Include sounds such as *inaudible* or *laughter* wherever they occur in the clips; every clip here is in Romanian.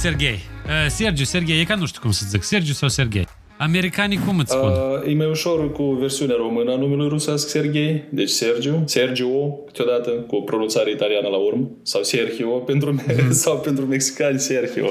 Sergei. Uh, Sergiu, Sergei, e ca nu știu cum să zic. Sergiu sau Sergei? Americanii cum îți spun? Uh, e mai ușor cu versiunea română a numelui rusesc Sergei, deci Sergiu, Sergio, câteodată, cu o pronunțare italiană la urmă, sau Sergio pentru me- mm. *laughs* sau pentru mexicani Sergio.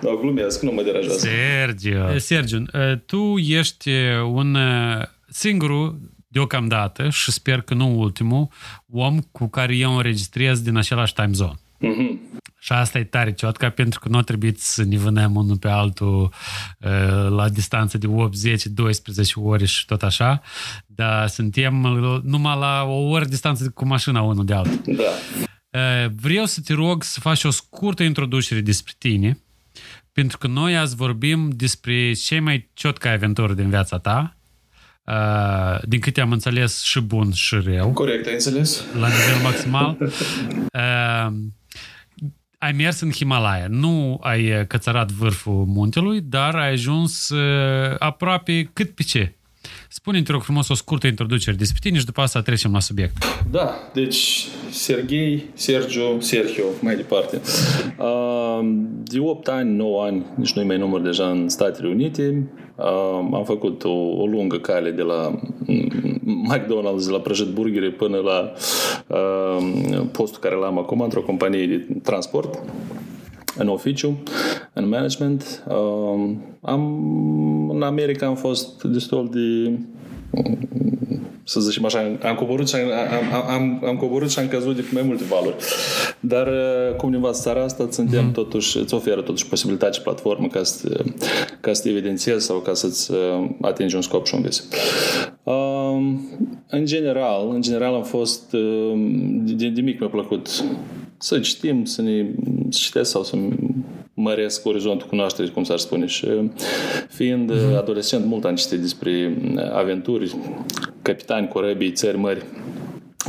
Da, glumesc, nu mă deranjează. Sergio. Sergiu, uh, tu ești un uh, singurul deocamdată și sper că nu ultimul om cu care eu înregistrez din același time zone. Mm-hmm. Și asta e tare ciotca, pentru că nu a trebuit să ne vânăm unul pe altul uh, la distanță de 8, 10, 12 ore și tot așa, dar suntem numai la o oră distanță cu mașina unul de altul. Da. Uh, vreau să te rog să faci o scurtă introducere despre tine, pentru că noi azi vorbim despre cei mai ciotca aventuri din viața ta, Uh, din câte am înțeles, și bun și rău. Corect, ai înțeles. La nivel maximal. Uh, *laughs* ai mers în Himalaya. Nu ai cățărat vârful muntelui, dar ai ajuns uh, aproape cât pe ce. Spune-mi, te rog frumos, o scurtă introducere despre tine și după asta trecem la subiect. Da, deci Sergei, Sergio, Sergio, mai departe. De 8 ani, 9 ani, nici nu mai număr deja în Statele Unite. Am făcut o, o lungă cale de la McDonald's, de la prăjit burgere până la postul care l-am acum într-o companie de transport în oficiu, în management. Am, în America am fost destul de să zicem așa, am coborât și am, am, am, am coborât și am căzut de mai multe valuri. Dar cum ne învață țara asta, suntem mm-hmm. totuși, îți oferă totuși posibilitate și platformă ca să, ca să te evidențiezi sau ca să-ți atingi un scop și un vis. în general, în general am fost, de, de mic mi-a plăcut să citim, să ne să citesc sau să măresc orizontul cunoașterii, cum s-ar spune. Și fiind mm-hmm. adolescent, mult am citit despre aventuri, capitani, corăbii, țări mări,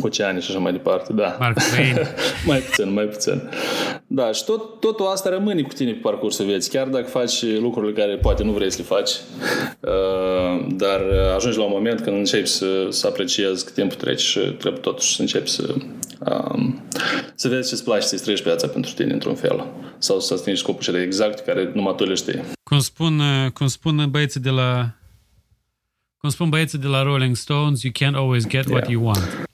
oceane și așa mai departe, da. Mark Twain. *laughs* mai puțin, mai puțin. Da, și tot, totul asta rămâne cu tine pe parcursul vieții, chiar dacă faci lucrurile care poate nu vrei să le faci, uh, dar ajungi la un moment când începi să, să apreciezi că timpul trece și trebuie totuși să începi să um, să vezi ce-ți place să-i trăiești viața pentru tine într-un fel sau să atingi scopul cele exact care numai tu le știi. Cum spun, cum spun băieții de la cum spun băieții de la Rolling Stones, you can't always get yeah. what you want.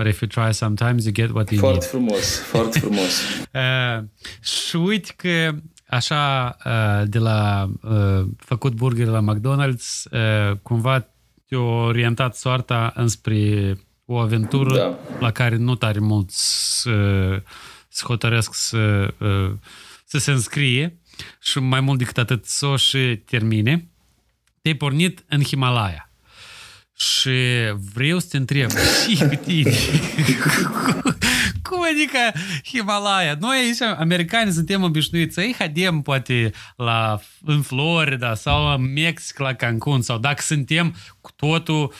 But if you try sometimes, you get what you foarte need. frumos, foarte frumos. *laughs* uh, și uite că așa uh, de la uh, făcut burger la McDonald's, uh, cumva te-a orientat soarta înspre o aventură da. la care nu tare mult să, să hotărăsc să, uh, să se înscrie și mai mult decât atât să o și termine. Te-ai pornit în Himalaya. Și vreau să te întreb *laughs* și pe tine. *laughs* Cum adică Himalaya? Noi aici, americani, suntem obișnuiți să-i hadem poate la, în Florida sau în Mexic, la Cancun, sau dacă suntem cu totul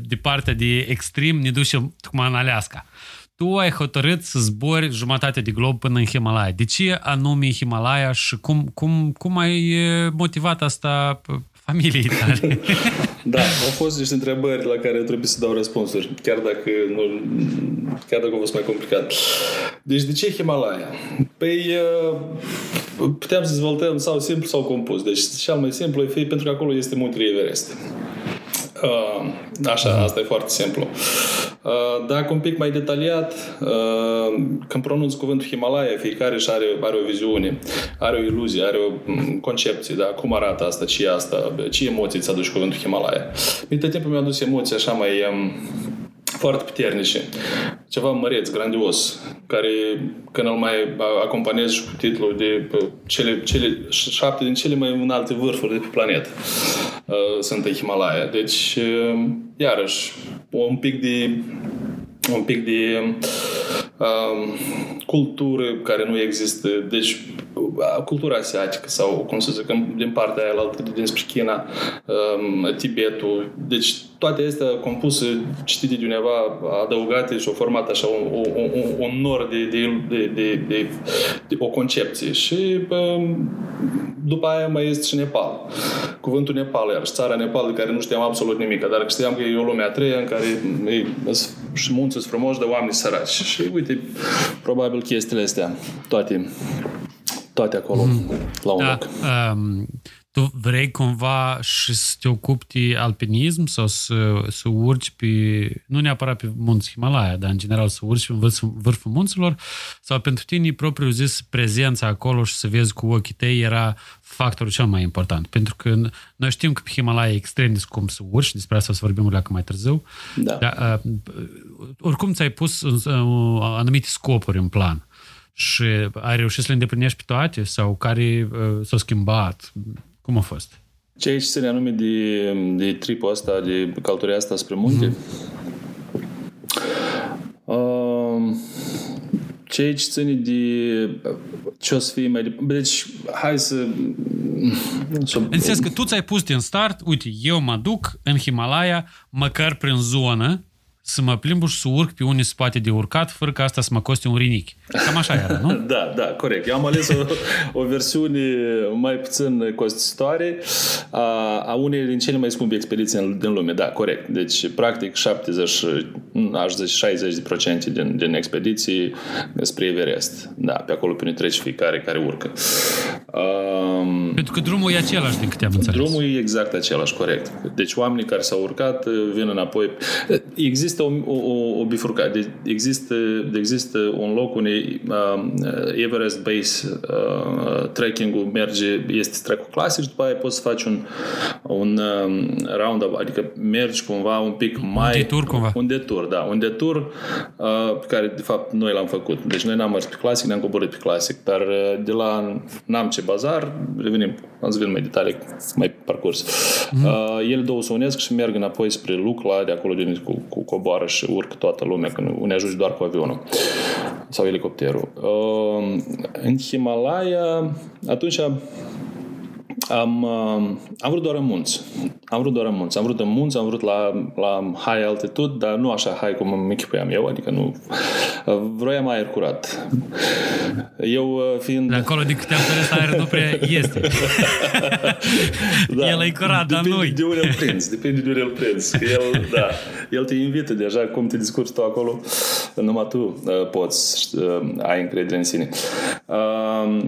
de partea de extrem, ne ducem cum în Alaska. Tu ai hotărât să zbori jumătate de glob până în Himalaya. De ce anume Himalaya și cum, cum, cum ai motivat asta familiei tale. da, au fost niște întrebări la care trebuie să dau răspunsuri, chiar dacă, nu, chiar dacă a fost mai complicat. Deci de ce Himalaya? Păi uh, puteam să dezvoltăm sau simplu sau compus. Deci cel mai simplu e fi pentru că acolo este muntele Everest. Uh, așa, asta e foarte simplu. Uh, dacă un pic mai detaliat, uh, când pronunț cuvântul Himalaya, fiecare și are, are o viziune, are o iluzie, are o mm, concepție, da? cum arată asta, ce e asta, ce emoții îți aduce cuvântul Himalaya. Mi tot timpul mi-a adus emoții așa mai um, foarte puternice. Ceva măreț, grandios, care când îl mai acompaniez și cu titlul de cele, cele șapte din cele mai înalte vârfuri de pe planetă sunt în Himalaya. Deci, iarăși, un pic de un pic de um, cultură care nu există. Deci, cultura asiatică sau, cum să zic, din partea aia dinspre China, um, Tibetul. Deci, toate astea compuse, citite de undeva, adăugate și au format așa un, un, un, un nor de, de, de, de, de, de o concepție. Și um, după aia mai este și Nepal. Cuvântul Nepal, iar și țara Nepal, de care nu știam absolut nimic, dar știam că e o lume a treia în care e, și munți frumoși de oameni săraci. Și uite, probabil chestiile astea, toate toate acolo, mm. la un da, loc. Um, tu vrei cumva și să te ocupi de alpinism sau să, să urci pe, nu neapărat pe munți Himalaya, dar în general să urci pe vârful munților sau pentru tine propriu zis prezența acolo și să vezi cu ochii tăi era factorul cel mai important. Pentru că noi știm că pe Himalaya e extrem de scump să urci, despre asta o să vorbim o mai târziu, da. dar uh, oricum ți-ai pus uh, anumite scopuri în plan și ai reușit să le îndeplinești pe toate sau care uh, s-au schimbat? Cum a fost? Ce aici se anume de, de tripul ăsta, de călătoria asta spre munte? Mm-hmm. Uh, ce aici ține de ce o să fie mai departe. Deci, hai să... În sens că tu ți-ai pus din start, uite, eu mă duc în Himalaya, măcar prin zonă, să mă plimb și să urc pe unii spate de urcat, fără ca asta să mă coste un rinic. Cam așa era, nu? *laughs* da, da, corect. Eu am ales o, o versiune mai puțin costisitoare a, a unei din cele mai scumpe expediții din lume. Da, corect. Deci, practic, 70, aș zice 60% din, din expediții spre Everest. Da, pe acolo prin trece fiecare care urcă. Um, Pentru că drumul e același, din câte am înțeles. Drumul e exact același, corect. Deci oamenii care s-au urcat vin înapoi. Există există o, o, o bifurcare. Există, există un loc unde uh, Everest Base uh, trekking-ul merge, este track clasic și după aia poți să faci un, un um, round adică mergi cumva un pic mai... Un detur cumva. Un detur, da. Un detur uh, pe care de fapt noi l-am făcut. Deci noi n-am mers pe clasic, ne-am coborât pe clasic, dar uh, de la n-am ce bazar, revenim, am să mai detalii mai parcurs. Mm-hmm. Uh, ele două se unesc și merg înapoi spre Lucla, de acolo de cu, cu coboară și urcă toată lumea, când ne ajungi doar cu avionul sau elicopterul. Uh, în Himalaya, atunci am, am vrut doar în munți. Am vrut doar în munți. Am vrut în munți, am vrut la, la high altitude, dar nu așa high cum îmi echipuiam eu, adică nu... Vroiam aer curat. Eu fiind... De acolo, de câte am înțeles, aer nu prea este. *laughs* da. El e curat, dar nu de unde îl prinzi. Depinde de unde îl prinzi. El, da, el te invită deja, cum te discurci tu acolo, numai tu uh, poți, uh, ai încredere în sine. Uh,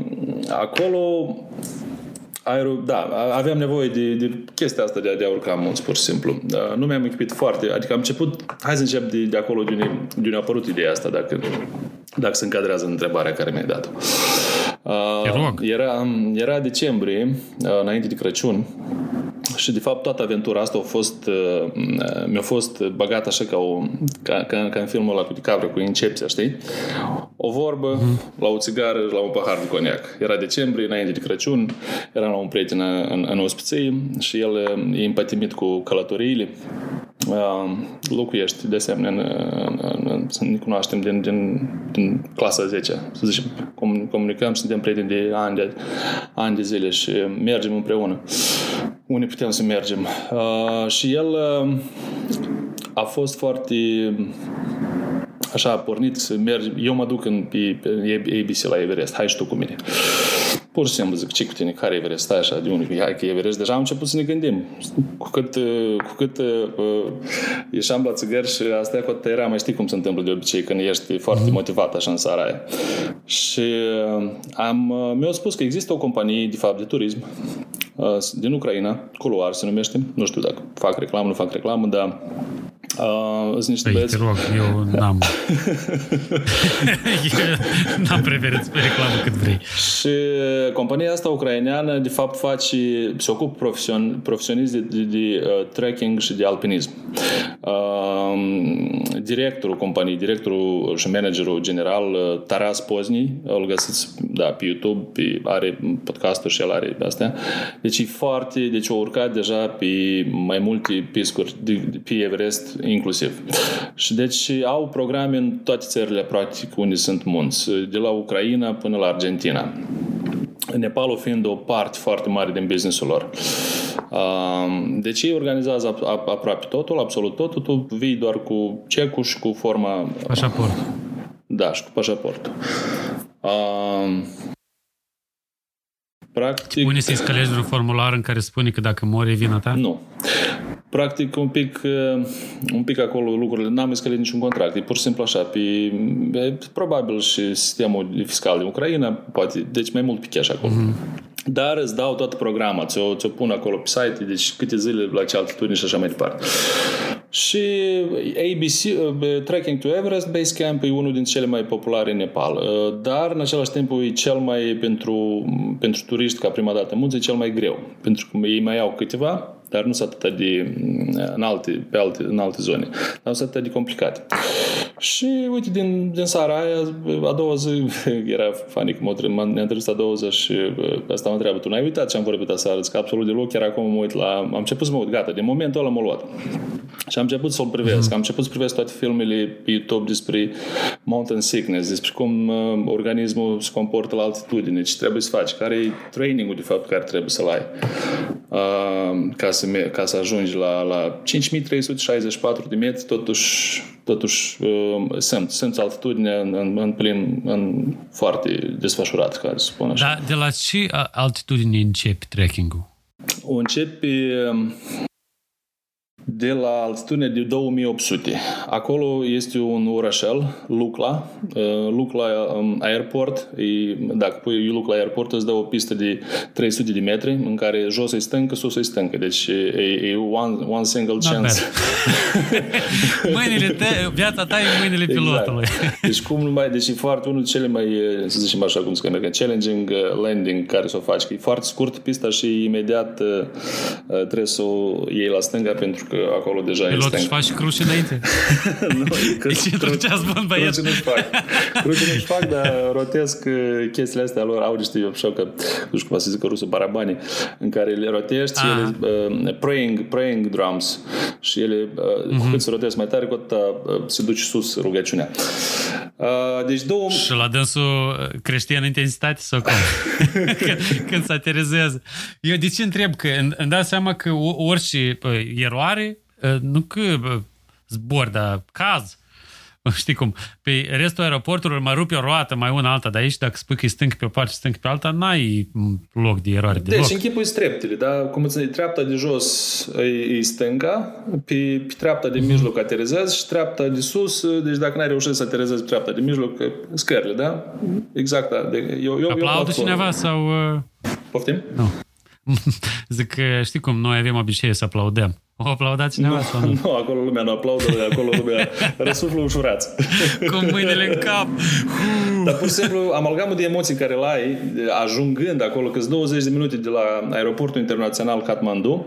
acolo aerul, da, aveam nevoie de, de chestia asta de, de a urca munți, pur și simplu. Da, nu mi-am echipit foarte, adică am început, hai să încep de, de acolo de unde, de unde a apărut ideea asta, dacă, dacă se încadrează în întrebarea care mi-ai dat-o. Uh, era, era decembrie, uh, înainte de Crăciun, și de fapt toată aventura asta a fost uh, mi-a fost băgat așa ca, o, ca, ca, ca în filmul ăla cu DiCaprio cu Incepția, știi? O vorbă, mm-hmm. la o țigară și la un pahar de coniac. Era decembrie, înainte de Crăciun, eram la un prieten în, în ospiție și el e împătimit cu călătoriile Uh, locuiești de asemenea în, în, în, în, ne cunoaștem din, din, din clasa 10 să zicem, comunicăm, suntem prieteni de ani de, ani de zile și mergem împreună unde putem să mergem. Uh, și el uh, a fost foarte așa a pornit să mergi, eu mă duc în, pe, pe ABC la Everest, hai și tu cu mine pur și simplu zic, ce cu tine, care Everest, stai așa de unul, hai că Everest, deja am început să ne gândim. Cu cât, cu cât uh, ieșeam la țigări și asta cu atât era, mai știi cum se întâmplă de obicei când ești foarte mm-hmm. motivat așa în seara aia. Și uh, am, uh, mi-au spus că există o companie, de fapt, de turism uh, din Ucraina, Coloar se numește, nu știu dacă fac reclamă, nu fac reclamă, dar Uh, sunt niște păi, te rog, eu n-am *laughs* eu n-am preferat pe reclamă cât vrei. Și compania asta ucraineană de fapt face, se ocupă profesion, profesionist de, de, de uh, trekking și de alpinism. Uh, directorul companiei, directorul și managerul general uh, Taras Pozni, îl găsiți da, pe YouTube, pe, are podcastul și el are astea. Deci e foarte, deci a urcat deja pe mai multe piscuri de, de, pe Everest inclusiv. Și deci au programe în toate țările, practic, unde sunt munți, de la Ucraina până la Argentina. Nepalul fiind o parte foarte mare din businessul lor. Deci ei organizează aproape totul, absolut totul, tu vii doar cu cecul și cu forma... Pașaport. Da, și cu pașaportul. Practic... Unii să-i scalezi un formular în care spune că dacă mori e vina ta? Nu. practic un pic, uh, un pic acolo lucrurile, n-am escalat niciun contract, e pur și simplu așa, pe, probabil și sistemul fiscal din Ucraina, poate, deci mai mult pe cash acolo. Mm-hmm. Dar îți dau tot programa, ți-o, ți-o pun acolo pe site, deci câte zile la ce altitudine și așa mai departe. Și ABC, uh, Trekking to Everest Base Camp e unul din cele mai populare în Nepal, uh, dar în același timp e cel mai, pentru, pentru turiști ca prima dată munți, e cel mai greu, pentru că ei mai au câteva dar nu sunt atât de în alte, pe alte, în alte zone. Dar nu sunt atât de complicate. Și uite, din, din seara aia, a doua zi, *laughs* era funny că m-a ne-a întâlnit a doua zi și asta mă întreabă, tu n-ai uitat ce am vorbit aseară? Zic, absolut deloc, chiar acum mă uit la... Am început să mă uit, gata, de momentul ăla m-a luat. Și am început să-l privesc. Am început să privesc toate filmele pe YouTube despre mountain sickness, despre cum uh, organismul se comportă la altitudine, ce trebuie să faci, care e trainingul de fapt care trebuie să-l ai uh, ca, să, ca să ajungi la, la 5364 de metri, totuși totuși uh, sunt, sunt altitudine în, în, în plin, în foarte desfășurat, ca să spun așa. Da, de la ce altitudine începe trekking-ul? O începe de la altitudine de 2800. Acolo este un orășel, Lucla. Uh, Lucla um, Airport. E, dacă pui Lucla Airport, îți dă o pistă de 300 de metri în care jos e stâncă, sus e stâncă. Deci e, e one, one single chance. *laughs* mâinile te, viața ta e mâinile exact. pilotului. *laughs* Deci cum mai, deci e foarte unul cele mai, să zicem așa cum se cheamă, challenging uh, landing care să o faci. Că e foarte scurt pista și imediat uh, trebuie să o iei la stânga pentru că acolo deja Pilot este... își faci cruce înainte? *laughs* nu, că *laughs* deci cruce, bun băiat. Cruce nu-și fac. Cruce nu-și fac, dar rotesc uh, chestiile astea lor. Au niște, așa că, nu știu cum să zic rusă, barabani, în care le rotești, ah. ele, uh, praying, praying drums și ele, uh, mm-hmm. cu cât se rotesc mai tare, cu atât uh, se duce sus rugăciunea. Uh, deci două... Și la dânsul uh, crește în intensitate sau cum? *laughs* când, când se aterizează. Eu de ce întreb? Că îmi dau seama că orice eroare nu că zbor, dar caz. *laughs* Știi cum? Pe restul aeroporturilor mai rupe o roată, mai una alta, dar aici dacă spui că e stâng pe o parte și stâng pe alta, n-ai loc de eroare deci, deloc. Deci închipui treptele, da? Cum îți treapta de jos e, e stânga, pe, pe treapta de mijloc aterizezi și treapta de sus, deci dacă n-ai reușit să aterizezi pe treapta de mijloc, scările, da? Exact, da. De, eu, eu, Aplaudă eu cineva sau... Uh... Poftim? Nu. *laughs* Zic că știi cum, noi avem obicei să aplaudăm. O aplaudat cineva nu, sau nu? *laughs* Nu, acolo lumea nu aplaudă, acolo lumea *laughs* răsuflă ușurați. Cu mâinile în cap. Dar pur și simplu, amalgamul de emoții care l ai, ajungând acolo, că 20 de minute de la aeroportul internațional Kathmandu,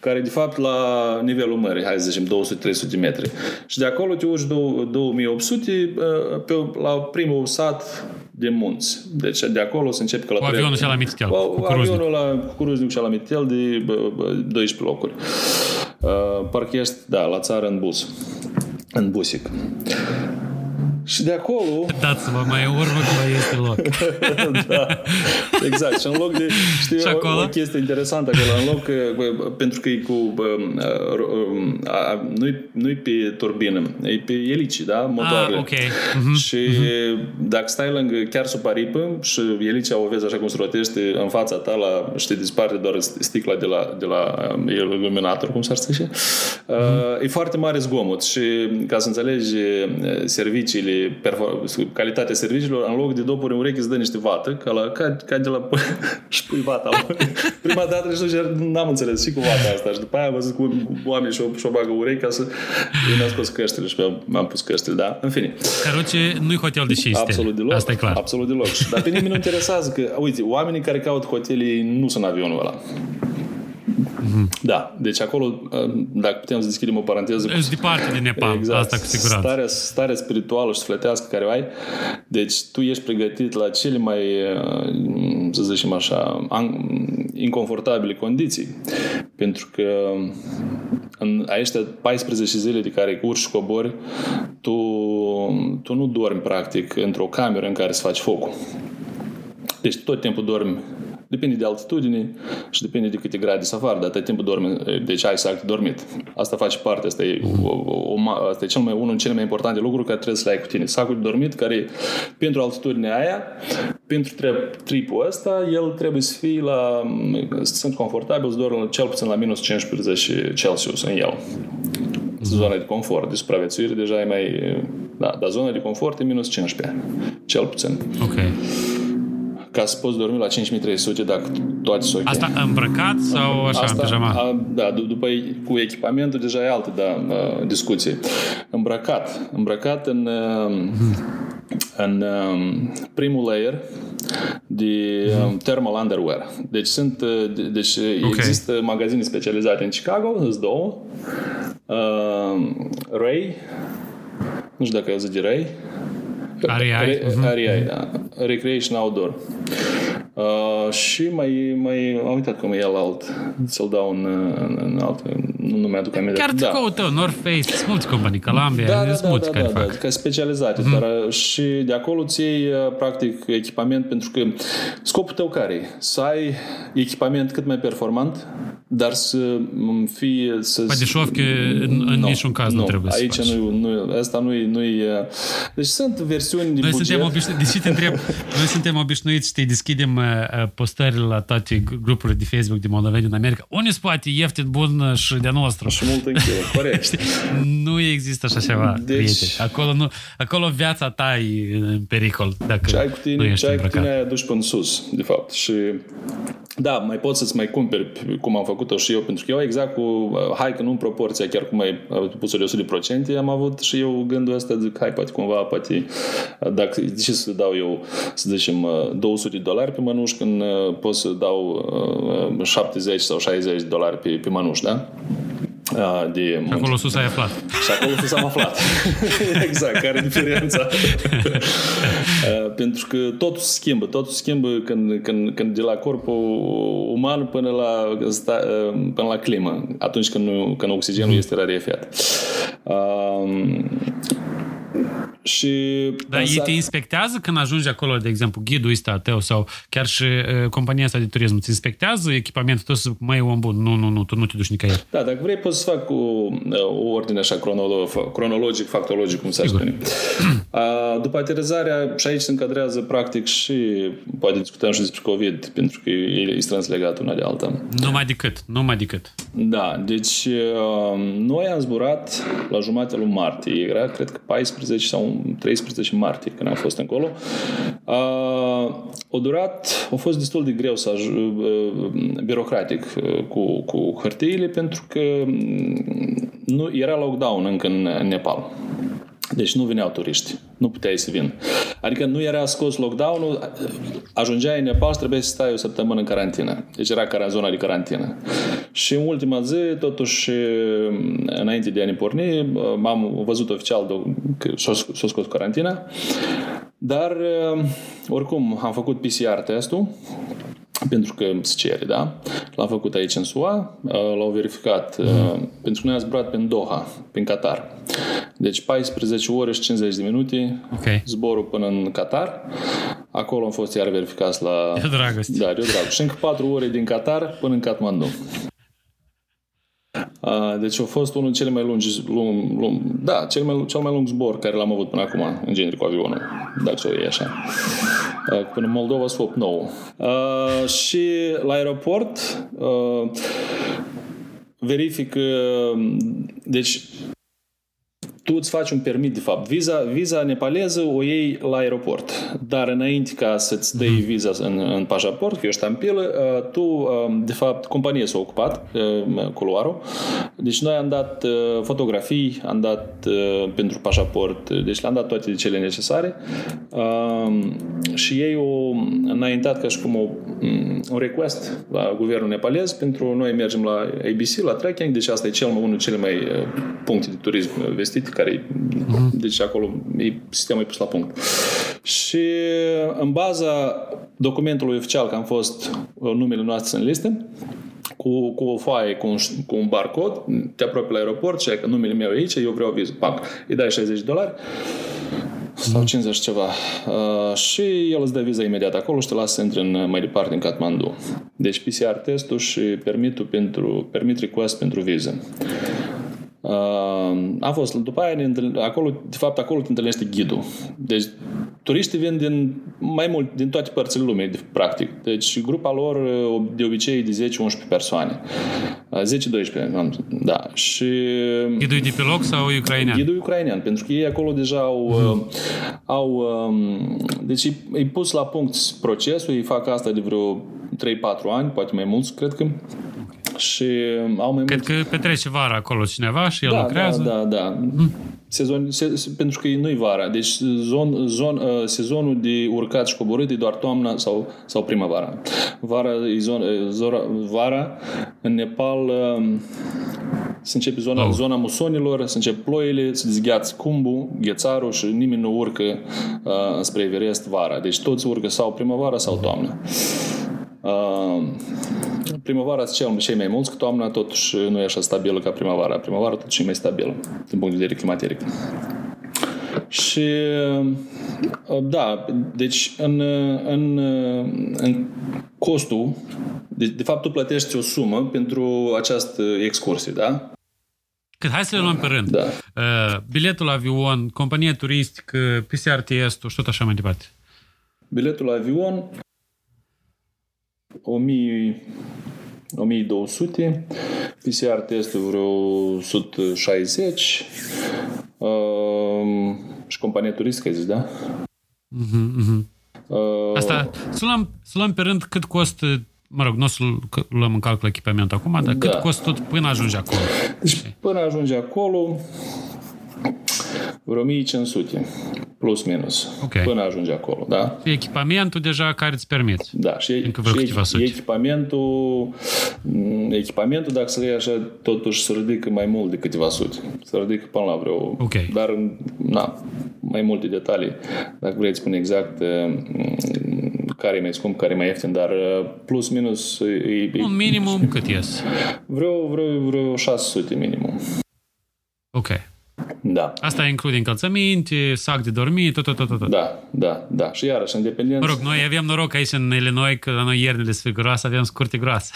care de fapt la nivelul mării, hai să zicem 200-300 de metri. Și de acolo te urci 2800 uh, pe, la primul sat de munți. Deci de acolo se începe călătoria. Cu avionul și la Mitel. Cu, cu avionul la cu cruznic și la Mitel de 12 locuri. Uh, parcă ești, da, la țară în bus. În busic. Și de acolo... Dați-vă mai urmă că mai este loc. *laughs* da, exact. Și în loc de... Știi, și acolo? O, o chestie interesantă acolo. În loc, pentru că e cu... nu-i, nu-i pe turbină, e pe elici, da? Motoarele. Ah, ok. Uh-huh. Și uh-huh. dacă stai lângă chiar sub aripă și elicea o vezi așa cum se rotește în fața ta, la, știi, disparte doar sticla de la, de la iluminator, cum s-ar zice, uh-huh. e foarte mare zgomot și ca să înțelegi serviciile calitatea serviciilor, în loc de dopuri în urechi îți dă niște vată, ca, la, ca, ca de la... *laughs* și pui vata. Prima dată nu n-am înțeles și cu vata asta și după aia am văzut cu oamenii și-o, și-o bagă urechi ca să... Eu mi-am scos căștile și mi-am pus căștile, da? În fine. Caruce nu-i hotel de 5 Absolut deloc. Asta e clar. Absolut deloc. Dar pe nimeni nu interesează că, uite, oamenii care caută hotelii nu sunt avionul ăla. Mm-hmm. Da, deci acolo, dacă putem să deschidem o paranteză... Ești departe de Nepal, exact, asta cu siguranță. Starea, starea spirituală și sufletească care o ai, deci tu ești pregătit la cele mai, să zicem așa, inconfortabile condiții. Pentru că în aceștia 14 zile de care urci și cobori, tu, tu nu dormi practic într-o cameră în care să faci focul. Deci tot timpul dormi Depinde de altitudine și depinde de câte grade să afară, dar tot timpul dormi, deci ai sac de dormit. Asta face parte, asta e, o, o, asta e cel mai, unul din cele mai importante lucruri care trebuie să le ai cu tine. Sacul de dormit care pentru altitudinea aia pentru tripul ăsta, el trebuie să fie la, să sunt confortabil, doar cel puțin la minus 15 Celsius în el. Zona de confort, de supraviețuire deja e mai... Da, dar zona de confort e minus 15, cel puțin. Ok. Ca să poți dormi la 5300 dacă toate sunt ok. Asta îmbrăcat sau așa, Asta, în pijama? A, da, d- după cu echipamentul deja e altă da, uh, discuție. Îmbrăcat. Îmbrăcat în, uh, *laughs* în um, primul layer de um, thermal underwear. Deci sunt uh, de- deci Ok. există magazine specializate în Chicago, sunt două. Uh, Ray, nu știu dacă ai auzit de Ray. REI. REI, mhm. da. Recreational Outdoor. Uh, și mai, mai am uitat cum e el alt. Să-l dau în, în, în alt. Nu, nu mi-aduc aminte. Chiar da. tricoul tău, North Face, sunt mulți companii, Columbia, Da, da, sunt da, mulți da, care da, fac. da, ca specializate, Mhm. mm-hmm. dar uh, și de acolo ți iei uh, practic echipament pentru că scopul tău care e? Să ai echipament cât mai performant, dar să m, fie să Păi de șofche, în, în Nu, niciun caz nu, trebuie să aici faci. nu, nu, asta nu e, nu e... Deci sunt versiuni de Noi buget. suntem obișnuiți, deși te întreb, *laughs* noi suntem obișnuiți, știi, deschidem uh, uh, postările la toate grupurile de Facebook de moldoveni în America. Unde spate ieftin, bun uh, și de nostru? Și mult încheie, corect. Știi? Nu există așa ceva, Deci- prieteni. Acolo, nu, acolo viața ta e în pericol dacă Ce ai cu nu tine, ești ce ai cu îmbrăcat. tine ai adus până sus, de fapt. Și da, mai poți să-ți mai cumperi cum am făcut-o și eu, pentru că eu exact cu, uh, hai că nu în proporție, chiar cum ai pus-o de 100%, am avut și eu gândul ăsta, zic, hai, poate cumva, poate, uh, dacă, de ce să dau eu, să zicem, uh, 200 de dolari pe mănuș când uh, pot să dau uh, 70 sau 60 de dolari pe, pe mănuș, da? Uh, De muncă. Acolo sus ai aflat. Și acolo sus am aflat. *laughs* exact, care e diferența. Uh, Pentru că totul se schimbă. Totul se schimbă când, când, când de la corpul uman până la, sta, uh, până la climă. Atunci când, nu, când oxigenul este rarefiat. Uh, și Dar ei te inspectează când ajungi acolo, de exemplu, ghidul ăsta a tău sau chiar și uh, compania asta de turism, îți inspectează echipamentul tău să zic, mai om bun, nu, nu, nu, tu nu te duci nicăieri. Da, dacă vrei poți să fac o, o ordine așa cronolo- cronologic, factologic, cum s-ar Sigur. spune. A, *clears throat* după aterizarea, și aici se încadrează practic și, poate discutăm și despre COVID, pentru că e, e strâns legat una de alta. Numai decât, numai decât. Da, deci uh, noi am zburat la jumatea lui martie, era cred că 14 sau 13 martie când am fost încolo. Uh, o durat, a fost destul de greu să aj- uh, birocratic uh, cu, cu hârtiile pentru că mm, nu era lockdown încă în, în Nepal. Deci nu veneau turiști. Nu puteai să vin. Adică nu era scos lockdown-ul, ajungeai în Nepal și trebuia să stai o săptămână în carantină. Deci era cara zona de carantină. Și în ultima zi, totuși, înainte de a ne porni, m-am văzut oficial do- că s-a sc- s-a scos carantina. Dar, oricum, am făcut PCR testul pentru că se cere, da? L-am făcut aici în SUA, uh, l-au verificat, uh, pentru că noi am zburat prin Doha, prin Qatar. Deci 14 ore și 50 de minute Ok. zborul până în Qatar. Acolo am fost iar verificați la... De dragoste. Da, de drag. Și încă 4 ore din Qatar până în Kathmandu. Uh, Deci a fost unul dintre cele mai lungi, lung, lung, da, cel mai, cel mai lung zbor care l-am avut până acum, în genere cu avionul, dacă să o iei așa. Uh, Până în Moldova s-a 8 9. Uh, și la aeroport uh, verific, uh, deci tu îți faci un permit, de fapt. Viza, viza nepaleză o iei la aeroport. Dar înainte ca să-ți dai viza în, în pașaport, că e o ștampilă, uh, tu, uh, de fapt, compania s-a ocupat, uh, culoarul. Deci noi am dat uh, fotografii, am dat uh, pentru pașaport, deci le-am dat toate cele necesare. Uh, Și ei au înaintat ca și cum o, un request la guvernul nepalez pentru noi mergem la ABC, la tracking, deci asta e cel mai, unul dintre cele mai uh, puncte de turism vestite, care e, deci acolo e, sistemul e pus la punct. Și în baza documentului oficial că am fost uh, numele noastre în listă, cu, cu o foaie, cu un, cu un barcod, te apropii la aeroport și ai că numele meu e aici, eu vreau viză, pac, îi dai 60 de dolari sau 50 ceva. Uh, și el îți dă viza imediat acolo și te lasă să intri în, mai departe în Kathmandu. Deci PCR testul și permitul pentru, permit request pentru viză. Uh, a fost, după aia, ne întâln- acolo, de fapt, acolo te întâlnește ghidul. Deci, turiștii vin din mai mult, din toate părțile lumii, practic. Deci grupa lor de obicei de 10-11 persoane. 10-12, da. Și... Ghidul de pe loc sau ucrainean? Ghidul ucrainean, pentru că ei acolo deja au... Mm. au um, deci îi pus la punct procesul, ei fac asta de vreo 3-4 ani, poate mai mulți, cred că. Și au mai Cred mulți... că petrece vara acolo cineva și el da, lucrează. Da, da, da. Mm. Sezon, se, pentru că nu-i vara. Deci zon, zon, uh, sezonul de urcat și coborât e doar toamna sau, sau primăvara. Vara, e zon, zora, vara în Nepal um, se începe zona, oh. zona musonilor, se încep ploile, se dezgheață cumbul, ghețarul și nimeni nu urcă uh, spre Everest vara. Deci toți urcă sau primăvara sau toamna. Uh, primăvara sunt cei mai mulți, că toamna totuși nu e așa stabilă ca primăvara. Primăvara totuși e mai stabilă din punct de vedere climateric. Și da, deci în, în, în costul, de, de fapt tu plătești o sumă pentru această excursie, da? Cât, hai să le luăm pe rând. Da. Uh, biletul avion, companie turistică, PCR testul și tot așa mai departe. Biletul avion 1000 1200, PCR testul vreo 160 uh, și compania turistică, zici, da? Uh-huh, uh-huh. Uh, Asta, să luăm, să luăm pe rând cât costă mă rog, nu o să luăm în calcul echipamentul acum, dar da. cât costă tot până ajunge acolo? Deci până ajunge acolo, vreo 1500 plus minus, okay. până ajunge acolo, da? Echipamentul deja care îți permiți. Da, și, și echipamentul, mm, echipamentul, dacă să le așa, totuși se ridică mai mult de câteva sute. Se ridică până la vreo... Okay. Dar, na, mai multe detalii, dacă vrei spune exact mm, care e mai scump, care e mai ieftin, dar uh, plus minus... E, e, Un minimum cât ies? Vreo, vreo, vreo 600 minimum. Ok. Da. Asta include încălțăminte, sac de dormit, tot, tot, tot, tot. Da, da, da. Și iarăși, independent... Mă rog, noi avem noroc aici în Illinois că la noi iernile sunt groase, avem scurte groase.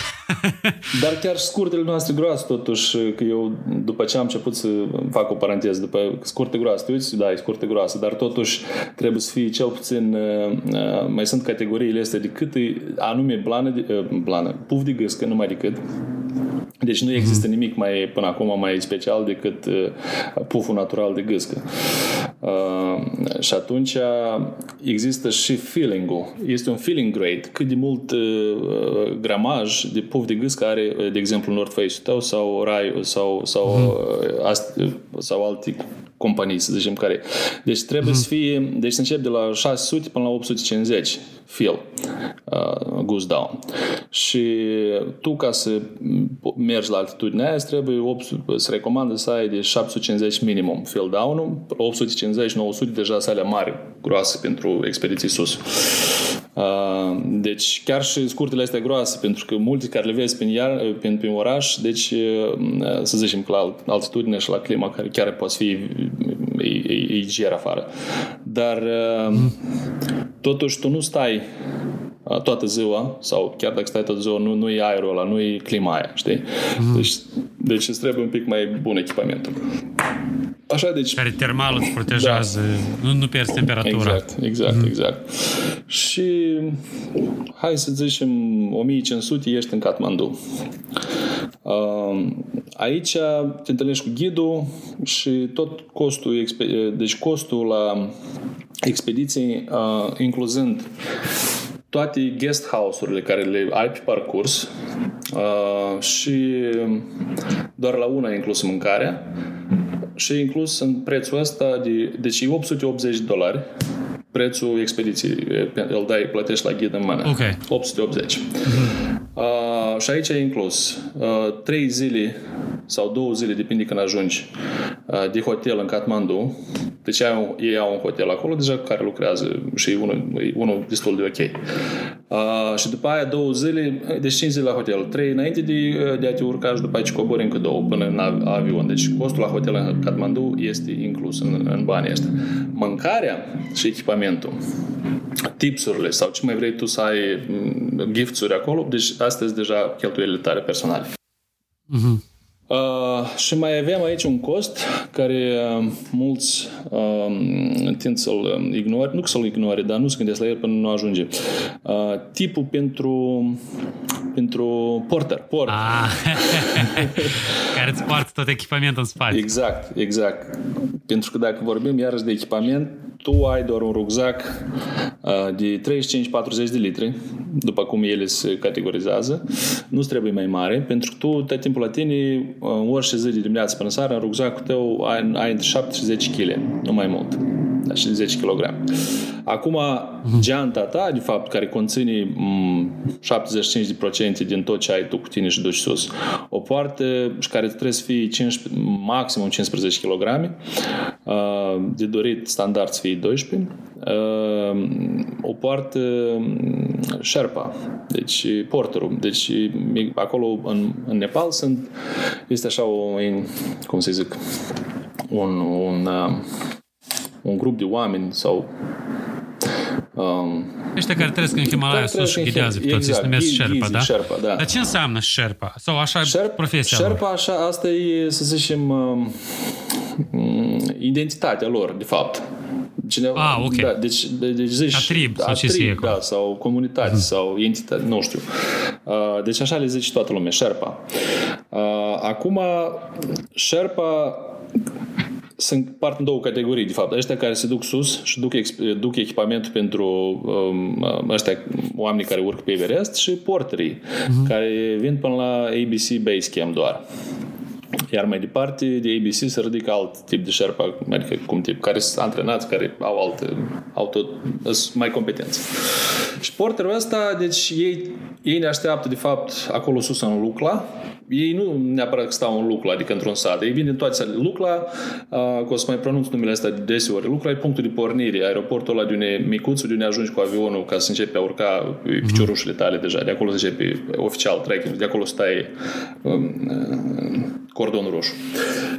*laughs* Dar chiar scurtele noastre groase, totuși, că eu, după ce am început să fac o paranteză, după scurte groase, te uiți, da, e scurte groase, dar totuși trebuie să fie cel puțin, uh, uh, mai sunt categoriile astea de cât e anume blană, de, uh, blană, puf de gâscă, numai decât. Deci nu există mhm. nimic mai, până acum, mai special decât puful natural de gâscă. Uh, și atunci există și feeling-ul. Este un feeling grade. Cât de mult uh, gramaj de puf de gâscă are, de exemplu, North Face-ul tău sau Rai sau, sau, uh-huh. ast, sau alte companii, să zicem care. Deci trebuie uh-huh. să fie, deci să încep de la 600 până la 850 feel, uh, goes down. Și tu ca să mergi la altitudinea aia, trebuie 800, se recomandă să ai de 750 minimum feel down-ul, 850-900 deja sale mari, groase pentru expediții sus. Uh, deci chiar și scurtele astea groase, pentru că multe care le vezi prin, iar, prin, prin oraș, deci uh, să zicem că la altitudine și la clima care chiar poate fi e, e, e ger afară. Dar mm. totuși tu nu stai toată ziua, sau chiar dacă stai toată ziua, nu, nu e aerul ăla, nu e clima aia, știi? Mm. Deci, deci îți trebuie un pic mai bun echipamentul. Așa, deci... Care termal îți protejează, da. nu, nu pierzi temperatura. Exact, exact, mm. exact. Și hai să zicem 1500 ești în Kathmandu. Uh, aici te întâlnești cu ghidul și tot costul, deci costul la expediții, uh, incluzând toate guest house-urile care le ai pe parcurs uh, și doar la una inclus mâncarea și inclus în prețul ăsta de, deci 880 de dolari prețul expediției. Îl dai, plătești la ghid în mână. Okay. 880. Uh-huh. Uh, și aici e inclus uh, 3 zile sau 2 zile, depinde când ajungi, uh, de hotel în Kathmandu. Deci ai un, ei au un hotel acolo deja care lucrează și e unul, e unul destul de ok. Uh, și după aia două zile, deci 5 zile la hotel, 3 înainte de, de a te urca și după aia cobori încă două până în avion. Deci costul la hotel în Kathmandu este inclus în, în banii ăștia. Mâncarea și echipamentul tipsurile sau ce mai vrei tu să ai mm, giftsuri acolo, deci astea sunt deja cheltuielile tale personale. Uh-huh. Uh, și mai avem aici un cost care uh, mulți uh, tind să-l ignore, nu că să-l ignore, dar nu se gândesc la el până nu ajunge. Uh, tipul pentru pentru porter, port. Ah, *laughs* care îți poartă tot echipamentul în spate. Exact, exact. Pentru că dacă vorbim iarăși de echipament, tu ai doar un rucsac uh, de 35-40 de litri, după cum ele se categorizează. Nu trebuie mai mare, pentru că tu, tot timpul la tine, uh, orice zi de dimineață până seara, în rucsacul tău ai, ai între 7 și 10 kg, nu mai mult. Da, și 10 kg. Acum, geanta ta, de fapt, care conține 75% din tot ce ai tu cu tine și duci sus, o poartă și care trebuie să fie 15, maximum 15 kg, de dorit standard să fie 12, o poartă Sherpa, deci porterul. Deci acolo în, în Nepal sunt, este așa o, cum să zic, un, un, un grup de oameni sau Um, Ăștia care trăiesc în Himalaya sus și ghidează pe toți, exact, se numesc Sherpa, da? Sherpa, da? Dar ce înseamnă Sherpa? Sau așa Sherpa, profesia Sherpa, lor? așa, asta e, să zicem, um, identitatea lor, de fapt. Cineva, ah, ok. Da, deci, de, deci zici, atrib, da, sau ce atrib, da, sau comunitate, mm. sau entitate, nu știu. Uh, deci așa le zice toată lumea, Sherpa. Uh, acum, Sherpa sunt part în două categorii, de fapt. Ăștia care se duc sus și duc, duc echipamentul pentru um, ăștia oamenii care urc pe Everest și porterii, uh-huh. care vin până la ABC Base Camp doar. Iar mai departe, de ABC se ridică alt tip de șerpa, adică cum tip, care sunt antrenați, care au alte, au tot, sunt mai competenți. Și porterul ăsta, deci ei, ei ne așteaptă, de fapt, acolo sus în Lucla, ei nu neapărat că stau în Lucla, adică într-un sat. Ei vin din toate satele. Lucla, uh, că o să mai pronunț numele ăsta de deseori, Lucla e punctul de pornire, aeroportul ăla de unde micuț, de unde ajungi cu avionul ca să începi a urca mhm. piciorușele tale deja. De acolo se începe oficial trekking, de acolo stai um, uh, cordonul roșu.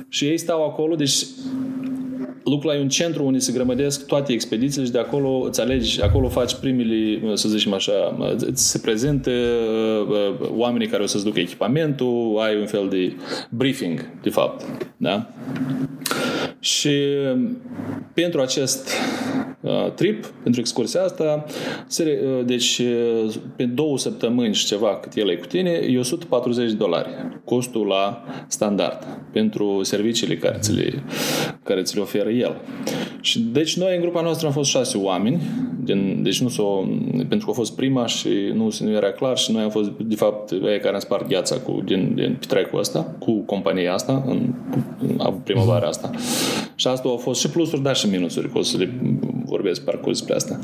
Și ei stau acolo, deci Lucla e un centru unde se grămădesc toate expedițiile și de acolo îți alegi, acolo faci primele, să zicem așa, îți se prezintă uh, uh, oamenii care o să-ți ducă echipamentul, ai un fel de briefing, de fapt. Da? Și pentru acest uh, trip, pentru excursia asta, se, uh, deci uh, pe două săptămâni și ceva cât el e cu tine, e 140 de dolari costul la standard pentru serviciile care ți le, care ți le oferă el. Și deci noi în grupa noastră am fost șase oameni, din, deci nu s-o, pentru că a fost prima și nu, nu era clar și noi am fost de fapt ei care am spart gheața cu, din, din petrecul ăsta, cu compania asta, în, în primăvara asta. Și asta a fost și plusuri, dar și minusuri, că o să le vorbesc parcurs despre asta.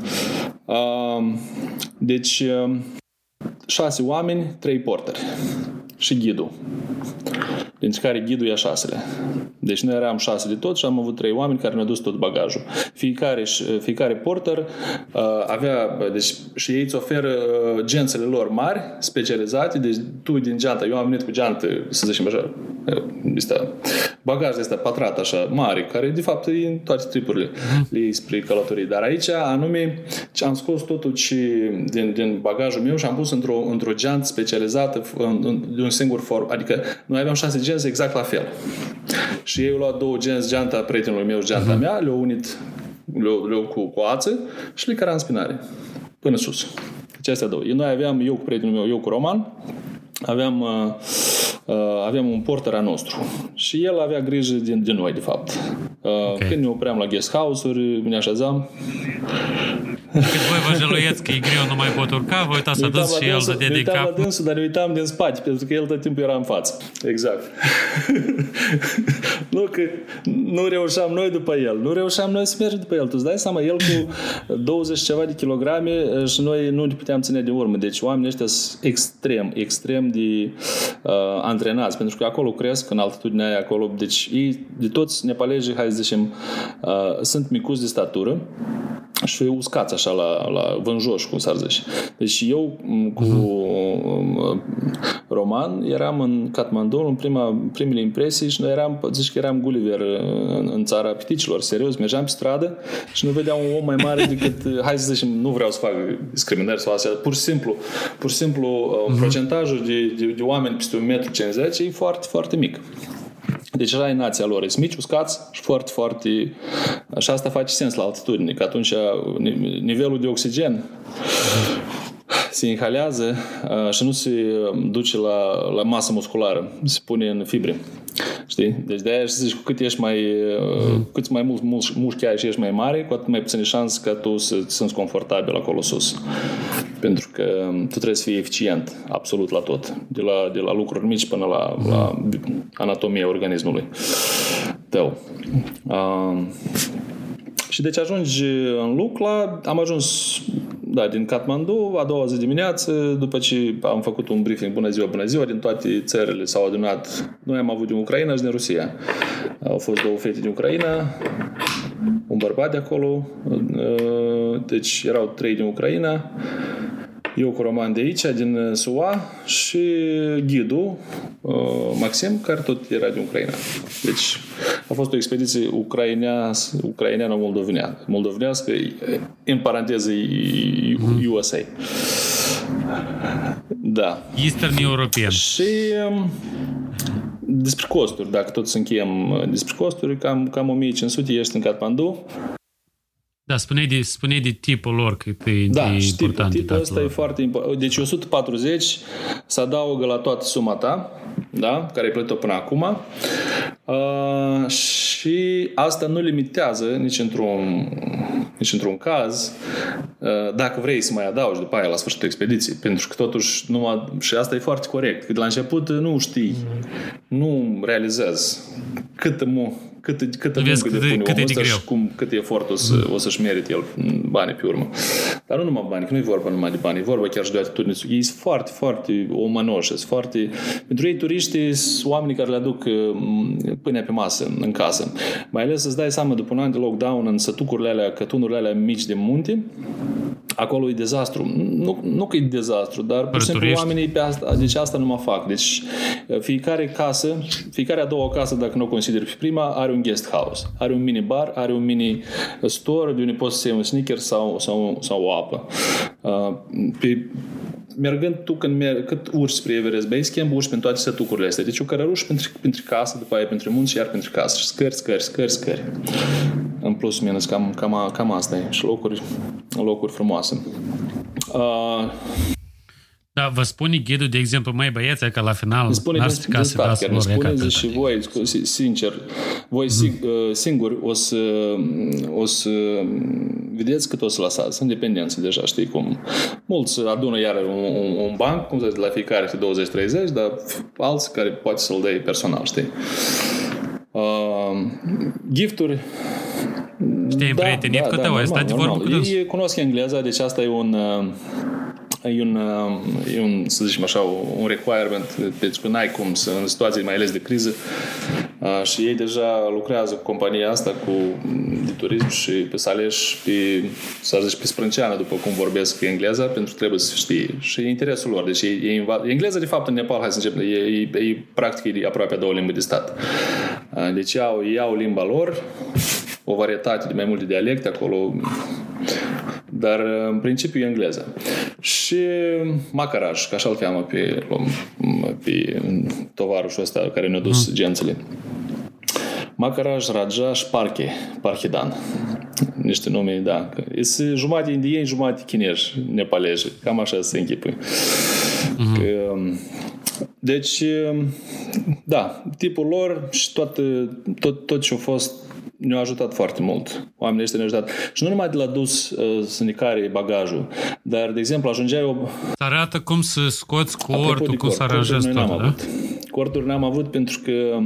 Deci, șase oameni, trei porteri și ghidul dintre care ghidul e a șasele. Deci noi eram șase de tot și am avut trei oameni care ne-au dus tot bagajul. Fiecare, fiecare porter uh, avea, deci și ei îți oferă uh, gențele lor mari, specializate, deci tu din geanta, eu am venit cu geantă, să zicem așa, uh, este bagajul ăsta patrat așa, mare, care de fapt e în toate tipurile le iei spre călătorii. Dar aici, anume, ce am scos totul ce, din, din bagajul meu și am pus într-o, într-o geantă specializată de un singur form. Adică noi aveam șase genți exact la fel. Și ei au luat două genți, geanta prietenului meu și geanta uh-huh. mea, le-au unit le-au, le cu coață și le cara în spinare. Până sus. Deci astea două. Noi aveam, eu cu prietenul meu, eu cu Roman, aveam, uh, uh, aveam un porter a nostru. Și el avea grijă din, din noi, de fapt. Uh, okay. Când ne opream la guest house-uri, ne așezam cât voi vă jăluieți că e greu, nu mai pot urca, voi uitați să dus și el de din cap. la dânsul, dar ne uitam din spate, pentru că el tot timpul era în față. Exact. *laughs* nu că nu reușeam noi după el, nu reușeam noi să mergem după el. Tu îți dai seama, el cu 20 ceva de kilograme și noi nu ne puteam ține de urmă. Deci oamenii ăștia sunt extrem, extrem de uh, antrenați, pentru că acolo cresc în altitudinea aia acolo. Deci ei, de toți nepalezii, hai să zicem, uh, sunt micuți de statură, și uscați așa la, la vânjoș, cum s-ar zice. Deci eu cu uh-huh. Roman eram în Kathmandu în prima, primele impresii și noi eram, zici că eram Gulliver în, în țara piticilor, serios, mergeam pe stradă și nu vedeam un om mai mare decât, *laughs* hai să zicem, nu vreau să fac discriminări sau astea, pur și simplu, pur și simplu uh-huh. procentajul de, de, de oameni peste 1,50 m e foarte, foarte mic. Deci așa e nația lor. Sunt mici, uscați și foarte, foarte... Și asta face sens la altitudine, că atunci nivelul de oxigen se inhalează și nu se duce la, la masă musculară, se pune în fibre. Știi? Deci de-aia să zici, cu cât ești mai, mm. cât mai mult mușchi ai și ești mai mare, cu atât mai puține șanse ca tu să te simți confortabil acolo sus. Pentru că tu trebuie să fii eficient absolut la tot. De la, de la lucruri mici până la, mm. la anatomia organismului tău. Uh, și deci ajungi în Lucla, am ajuns da, din Kathmandu, a doua zi dimineață, după ce am făcut un briefing, bună ziua, bună ziua, din toate țările s-au adunat. Noi am avut din Ucraina și din Rusia. Au fost două fete din Ucraina, un bărbat de acolo, deci erau trei din Ucraina, eu cu Roman de aici, din SUA și ghidul Maxim, care tot era din Ucraina. Deci a fost o expediție ucraineană-moldoveneană. Moldovenească, în paranteză, USA. Da. Eastern European. Și despre costuri, dacă tot să încheiem despre costuri, cam, cam 1500 ești în Kathmandu, da, spune de, spune de tipul lor cât e, da, e tipul, important. Tipul ăsta e foarte important. Deci 140 se adaugă la toată suma ta, da? care ai plătit-o până acum. Uh, și asta nu limitează nici într-un, nici într-un caz uh, dacă vrei să mai adaugi după aia la sfârșitul expediției. Pentru că totuși, nu, și asta e foarte corect. Că la început nu știi, nu realizezi cât mu cât, cât Vezi muncă cât, depune cât omul e de ăsta greu. și cum, cât efort o, să, mm. o să-și merite el banii pe urmă. Dar nu numai bani, că nu e vorba numai de bani, e vorba chiar și de atitudine. Ei sunt foarte, foarte omanoși, sunt foarte... Pentru ei turiștii sunt oamenii care le aduc pâinea pe masă, în casă. Mai ales să-ți dai seama după un an de lockdown în sătucurile alea, cătunurile alea mici de munte, acolo e dezastru. Nu, nu că e dezastru, dar pur și simplu oamenii pe asta, deci asta nu mă fac. Deci fiecare casă, fiecare a doua casă, dacă nu o consider pe prima, are un guest house. Are un mini bar, are un mini store de unde poți să iei un sneaker sau, sau, sau o apă. Pe, mergând tu când merg, cât urci spre Everest Base Camp, urci pentru toate sătucurile astea. Deci o cărăruș pentru, pentru casă, după aia pentru munți și iar pentru casă. Și scări, scări, scări, scări. În plus minus, cam, cam, cam asta e. Și locuri, locuri frumoase. Uh, da, vă spune ghidul, de exemplu, mai băieți, că la final spune n-ați din, ca din să start, dați chiar ne lor spuneți eca și tătă. voi, sincer, voi mm. singuri o să, o să vedeți cât o să lăsați. Sunt dependenți deja, știi cum. Mulți adună iar un, un, un banc, cum să zic, la fiecare 20-30, dar alții care poate să-l dai personal, știi. Uh, gifturi Știi, da, prietenit da, cu da, tău, ai normal, stat de vorbă normal. cu dânsul. Ei cunosc engleza, deci asta e un, uh, e un, uh, e un, să zicem așa, un requirement, deci că n-ai cum să, în situații mai ales de criză, uh, și ei deja lucrează cu compania asta, cu de turism și pe Saleș, pe, să zic, pe sprânceană, după cum vorbesc engleza, pentru că trebuie să știi. Și e interesul lor. Deci ei, ei înva- engleza, de fapt, în Nepal, hai să începem, e, e, e practic e aproape a două limbi de stat. Uh, Deci iau, iau limba lor, o varietate de mai multe dialecte acolo, dar în principiu e engleză. Și Macaraj, că așa-l cheamă pe, pe tovarășul ăsta care ne-a dus mm. gențele. Macaraj, Rajaș și Parche, Parhidan. Niște nume, da. Sunt jumate indieni, jumate chinezi, nepalezi. Cam așa se închipui. Mm-hmm. Că, deci, da, tipul lor și tot, tot, tot ce a fost ne-a ajutat foarte mult. Oamenii ăștia ne-au ajutat. Și nu numai de la dus uh, să ne care bagajul, dar, de exemplu, ajungeai o... Să arată cum să scoți Apropo de cortul, cum cort, să aranjezi corturi noi tot, n-am da? avut. Corturi n-am avut pentru că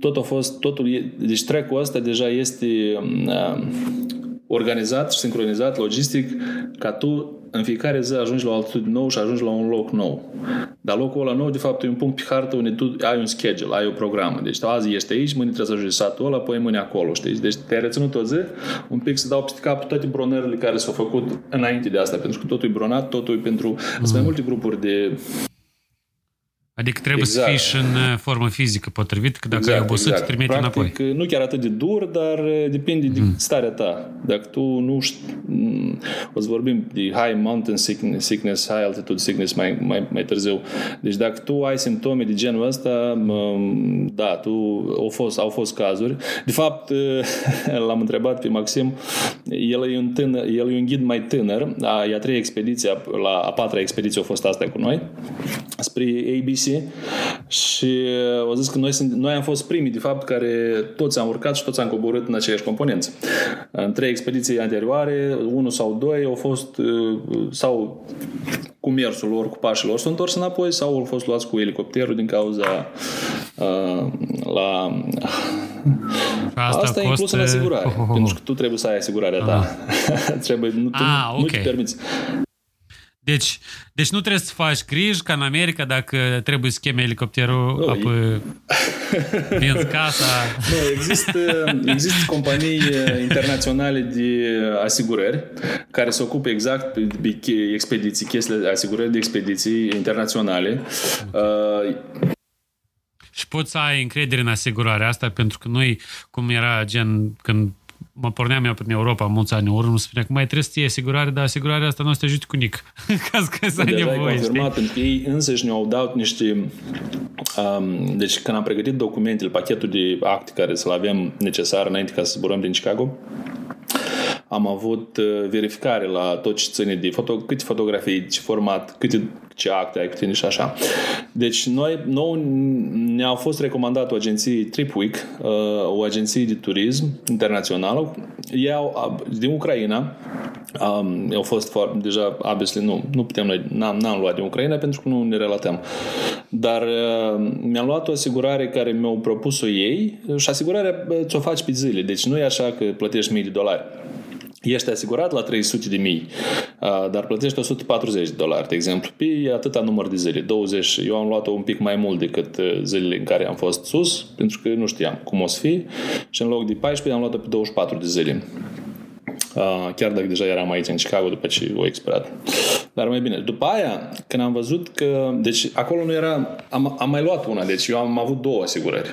tot a fost, totul, e, deci track-ul ăsta deja este uh, organizat și sincronizat logistic ca tu în fiecare zi ajungi la o altitudine nouă și ajungi la un loc nou. Dar locul ăla nou, de fapt, e un punct pe hartă unde tu ai un schedule, ai o programă. Deci azi ești aici, mâine trebuie să ajungi satul ăla, apoi mâine acolo, știi? Deci te-ai reținut o zi, un pic să dau peste cap toate bronările care s-au făcut înainte de asta, pentru că totul e bronat, totul e pentru... Mm. Sunt mai multe grupuri de Adică trebuie exact. să fii și în uh, formă fizică potrivită, că dacă exact, ai obosit, exact. trimite Practic, înapoi. Uh, nu chiar atât de dur, dar uh, depinde mm. de starea ta. Dacă tu nu știi, mm, o să vorbim de high mountain sickness, sickness high altitude sickness mai, mai, mai târziu. Deci dacă tu ai simptome de genul ăsta, da, tu, au fost, au fost cazuri. De fapt, *laughs* l-am întrebat pe Maxim, el e un, tânăr, el e un ghid mai tânăr, a, e a treia expediție, la a patra expediție a fost asta cu noi, spre ABC și au zis că noi, sunt, noi am fost primii, de fapt, care toți am urcat și toți am coborât în aceiași componenți. În trei expediții anterioare, unul sau doi au fost sau cu mersul lor, cu pașii lor, s-au întors înapoi sau au fost luați cu elicopterul din cauza uh, la... Asta, Asta e inclus în asigurare, oh, oh, oh. pentru că tu trebuie să ai asigurarea ta. *laughs* trebuie, nu, tu, ah, okay. nu te permiți. Deci, deci nu trebuie să faci griji ca în America dacă trebuie să cheme elicopterul nu, apă vinzi casa. *laughs* Nu, există, există companii internaționale de asigurări care se ocupă exact de expediții, chestiile de asigurări de expediții internaționale. Uh, și poți să ai încredere în asigurarea asta pentru că noi, cum era gen când mă porneam eu prin Europa mulți ani urmă, spunea că mai trebuie să ții asigurare, dar asigurarea asta nu o să te ajute cu nic. *laughs* Ca că să ai nevoie, confirmat, pentru că ei însăși ne-au dat niște... Um, deci când am pregătit documentele, pachetul de acte care să-l avem necesar înainte ca să zburăm din Chicago, am avut uh, verificare la tot ce ține de foto, câte fotografii, ce format, câte ce acte ai cu tine și așa. Deci noi, nou ne-a fost recomandat o agenție TripWeek, uh, o agenție de turism internațională. Ei au, din Ucraina, um, au fost foarte, deja, obviously, nu, nu putem, n-am, n-am luat din Ucraina pentru că nu ne relatăm. Dar uh, mi-am luat o asigurare care mi-au propus-o ei și asigurarea ți-o faci pe zile. Deci nu e așa că plătești mii de dolari ești asigurat la 300 de mii, dar plătești 140 de dolari, de exemplu, pe atâta număr de zile, 20. Eu am luat-o un pic mai mult decât zilele în care am fost sus, pentru că nu știam cum o să fie și în loc de 14 am luat-o pe 24 de zile. Chiar dacă deja eram aici în Chicago după ce o expirat. Dar mai bine. După aia, când am văzut că... Deci acolo nu era... Am, am mai luat una, deci eu am avut două asigurări.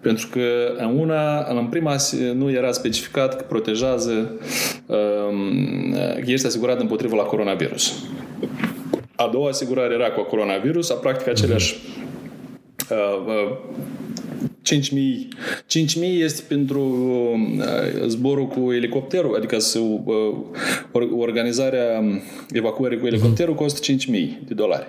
Pentru că în una, în prima nu era specificat că protejează um, că ești asigurat împotriva la coronavirus. A doua asigurare era cu coronavirus, a practic aceleași uh, uh, 5.000. 5.000 este pentru uh, zborul cu elicopterul, adică să, uh, organizarea evacuării cu elicopterul costă 5.000 de dolari.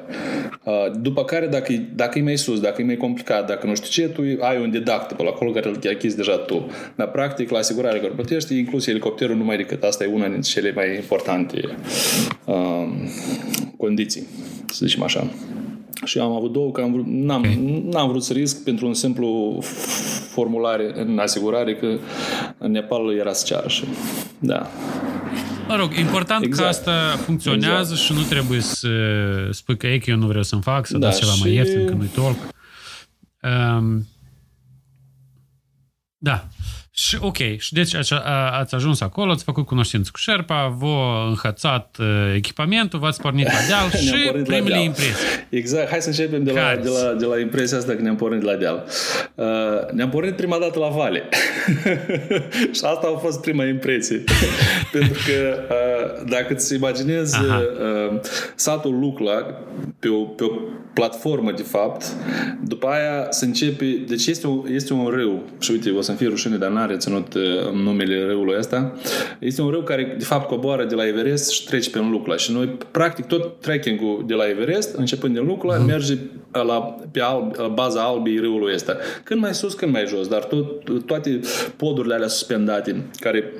Uh, după care, dacă, dacă e mai sus, dacă e mai complicat, dacă nu știu ce, tu ai un deductible acolo care îl achizi deja tu. Dar, practic, la asigurarea care plătești, inclus elicopterul numai decât. Asta e una dintre cele mai importante uh, condiții, să zicem așa. Și am avut două, că am vrut, n-am, okay. n-am vrut să risc pentru un simplu formulare în asigurare că în Nepal era să ceară și da. Mă rog, important exact. că asta funcționează exact. și nu trebuie să spui că e că eu nu vreau să-mi fac, să da, dați ceva și... mai ieftin, că nu-i tolc. Um, da. Și ok, și deci ați ajuns acolo, ați făcut cunoștință cu Sherpa, v-a înhățat uh, echipamentul, v-ați pornit la deal *laughs* și primele impresii. Exact, hai să începem de la, de, la, de la impresia asta că ne-am pornit la deal. Uh, ne-am pornit prima dată la vale. *laughs* și asta a fost prima impresie. *laughs* Pentru că uh, dacă îți imaginezi uh, satul Lucla pe o, pe o platformă, de fapt, după aia se începe, deci este, o, este un râu și uite, o să-mi fie rușine, dar n-are ținut uh, numele râului ăsta. Este un râu care, de fapt, coboară de la Everest și trece pe Lucla. Și noi, practic, tot trekking-ul de la Everest, începând din Lucla, uh-huh. merge la, pe alb, la baza albii râului ăsta. Când mai sus, când mai jos, dar tot, toate podurile alea suspendate, care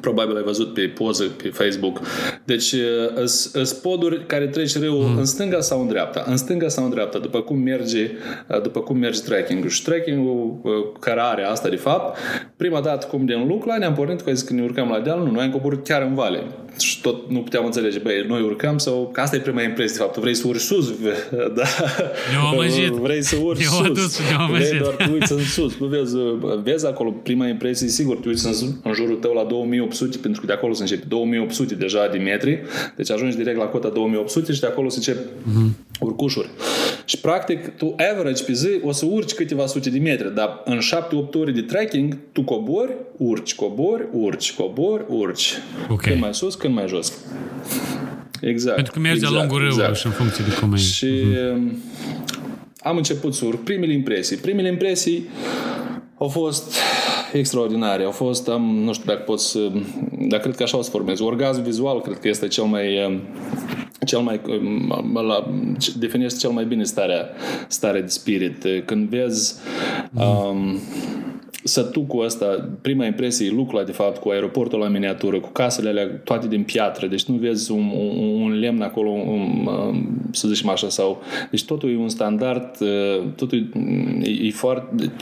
Probabil ai văzut pe poză pe Facebook. Deci, sunt poduri care treci râul mm. în stânga sau în dreapta. În stânga sau în dreapta, după cum merge, după cum merge trekking-ul. Și trekking-ul care are asta, de fapt, prima dată cum de în Lucla, ne-am pornit că când ne urcăm la deal, nu, noi am coborât chiar în vale. Și tot nu puteam înțelege, băi, noi urcăm sau... Că asta e prima impresie, de fapt, tu vrei să urci sus, *laughs* da? Vrei să urci sus. Vrei doar tu uiți în sus. Nu vezi, vezi acolo, prima impresie, sigur, tu uiți în, în jurul tău la 2800, pentru că de acolo se începe 2800 deja de metri, deci ajungi direct la cota 2800 și de acolo se încep uh-huh. Urcușuri. Și practic, tu average pe zi o să urci câteva sute de metri, dar în 7-8 ore de trekking, tu cobori, urci, cobori, urci, cobori, urci. Okay. Când mai sus, când mai jos. Exact. Pentru că mergi exact, de-a lungul exact. și în funcție de cum e. Și uh-huh. am început să urc primele impresii. Primele impresii au fost extraordinare. Au fost, am, nu știu dacă pot să, dar cred că așa o să formez. Orgasm vizual cred că este cel mai um, cel mai um, la, definește cel mai bine starea, starea de spirit. Când vezi um, sătucul ăsta, prima impresie e Lucla, de fapt, cu aeroportul la miniatură, cu casele alea toate din piatră, deci nu vezi un, un, un lemn acolo, un, um, să zicem așa, sau... Deci totul e un standard, uh, totul e, e foarte...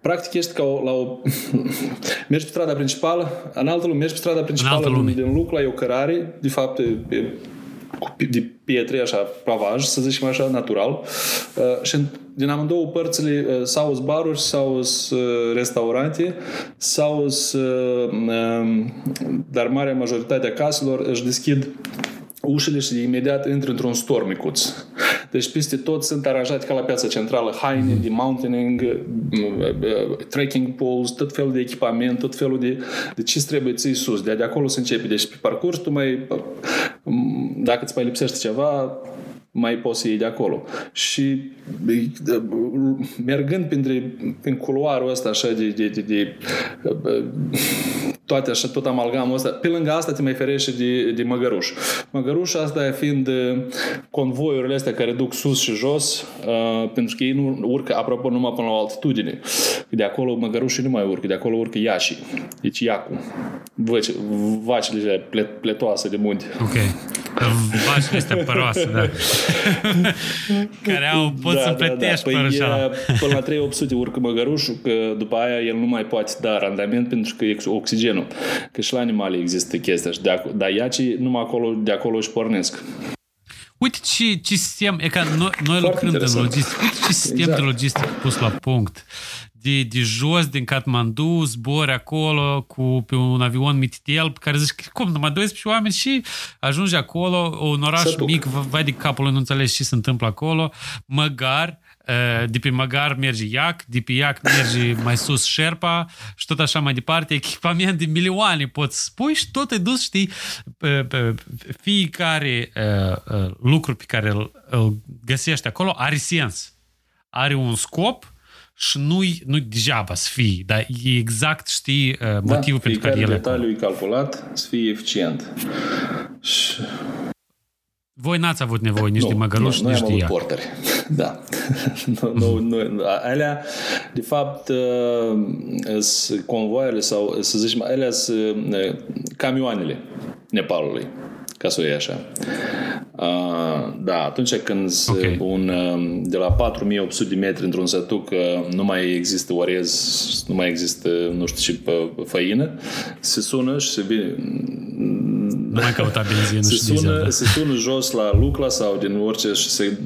Practic ești ca o, la o... *laughs* mergi pe strada principală, în altă lume, mergi pe strada principală din, din Lucla, e o cărare, de fapt, e, e de pietre, așa, pavaj, să zicem așa, natural. Uh, și din amândouă părțile uh, sau sunt baruri, sau sunt uh, restaurante, sau sunt, um, dar marea majoritate a caselor își deschid ușile și imediat intră într-un storm micuț. Deci peste tot sunt aranjate ca la piața centrală haine de mountaining, trekking poles, tot felul de echipament, tot felul de, de ce trebuie ții sus. De, de acolo se începe. Deci pe parcurs tu mai, dacă îți mai lipsește ceva, mai poți să iei de acolo. Și mergând printre, prin culoarul ăsta așa de, de, de, de toate așa, tot amalgamul ăsta. Pe lângă asta te mai ferește de, de măgăruș. Măgăruș asta fiind convoiurile astea care duc sus și jos, uh, pentru că ei nu urcă, apropo, numai până la o altitudine. De acolo măgărușii nu mai urcă, de acolo urcă iașii. Deci iacul. Văci, vacile plet, pletoase de munte. Ok. Vacile astea păroase, da. *laughs* care au, pot da, să plătești da, da. Păi, până la 3800 urcă măgărușul, că după aia el nu mai poate da randament pentru că e oxigenul nu. Că și la animale există chestia. Și de, dar iacii numai acolo, de acolo își pornesc. Uite ce, ce sistem, e ca noi, noi lucrăm în logistică, uite ce sistem exact. de logistică pus la punct. De, de jos, din Kathmandu, zbori acolo cu, pe un avion mititel, pe care zici, cum, numai 12 oameni și ajungi acolo, un oraș Sătuc. mic, vai de capul, nu înțelegi ce se întâmplă acolo, măgar, de pe Măgar merge Iac, de pe Iac merge mai sus Șerpa și tot așa mai departe, echipament de milioane poți spui și tot e dus, știi, fiecare lucru pe care îl, îl găsești acolo are sens. Are un scop și nu-i, nu degeaba să fie, dar e exact, știi, motivul da, pentru care el detaliu e calculat să fie eficient. Și voi n-ați avut nevoie nici nu, de măgăruși, nici de ea. porteri. *laughs* Da. *laughs* nu, nu, nu. Alea, de fapt, uh, sunt convoaiele sau, să zicem, alea sunt uh, camioanele Nepalului, ca să o iei așa. Uh, da, atunci când okay. un, uh, de la 4800 de metri într-un sătuc nu mai există orez, nu mai există, nu știu ce, făină, se sună și se vine nu mai căuta benzină se și sună, diesel, da. Se sună jos la Lucla sau din orice și se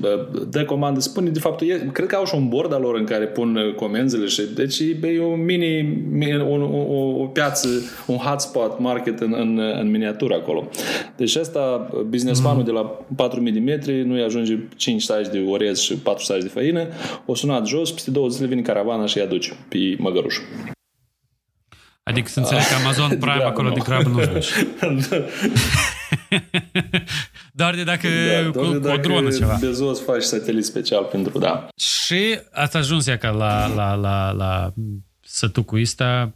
dă comandă. Spune, de fapt, e, cred că au și un bord al lor în care pun comenzile și deci e un mini, o, o, o piață, un hotspot market în, în, în miniatură acolo. Deci asta, businessmanul mm. de la 4000 de metri, nu-i ajunge 5 sagi de orez și 4 sagi de făină, o sunat jos, peste două zile vine caravana și îi aduce pe măgăruș. Adică să înțeleg că Amazon *laughs* Prime de acolo de grabă nu duci. *laughs* doar de dacă da, cu, de cu o dronă ceva. Bezos faci satelit special pentru, da. Și ați ajuns ca la, la, la, la sătucul ăsta,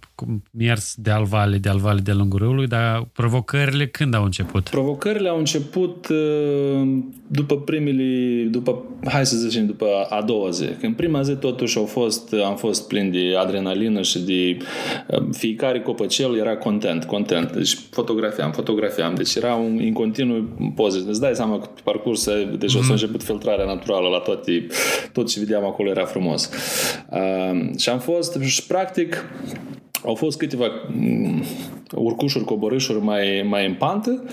mers de al vale, de al vale de lungul râului, dar provocările când au început? Provocările au început uh, după primele, după, hai să zicem, după a doua zi. Când prima zi totuși au fost, am fost plin de adrenalină și de uh, fiecare copăcel era content, content. Deci fotografiam, fotografiam. Deci era un, în continuu poze. Îți dai seama că pe parcurs deci mm. o să început filtrarea naturală la toate, tot ce vedeam acolo era frumos. Uh, și am fost, și practic, au fost câteva mm, urcușuri, coborâșuri mai, mai în pantă,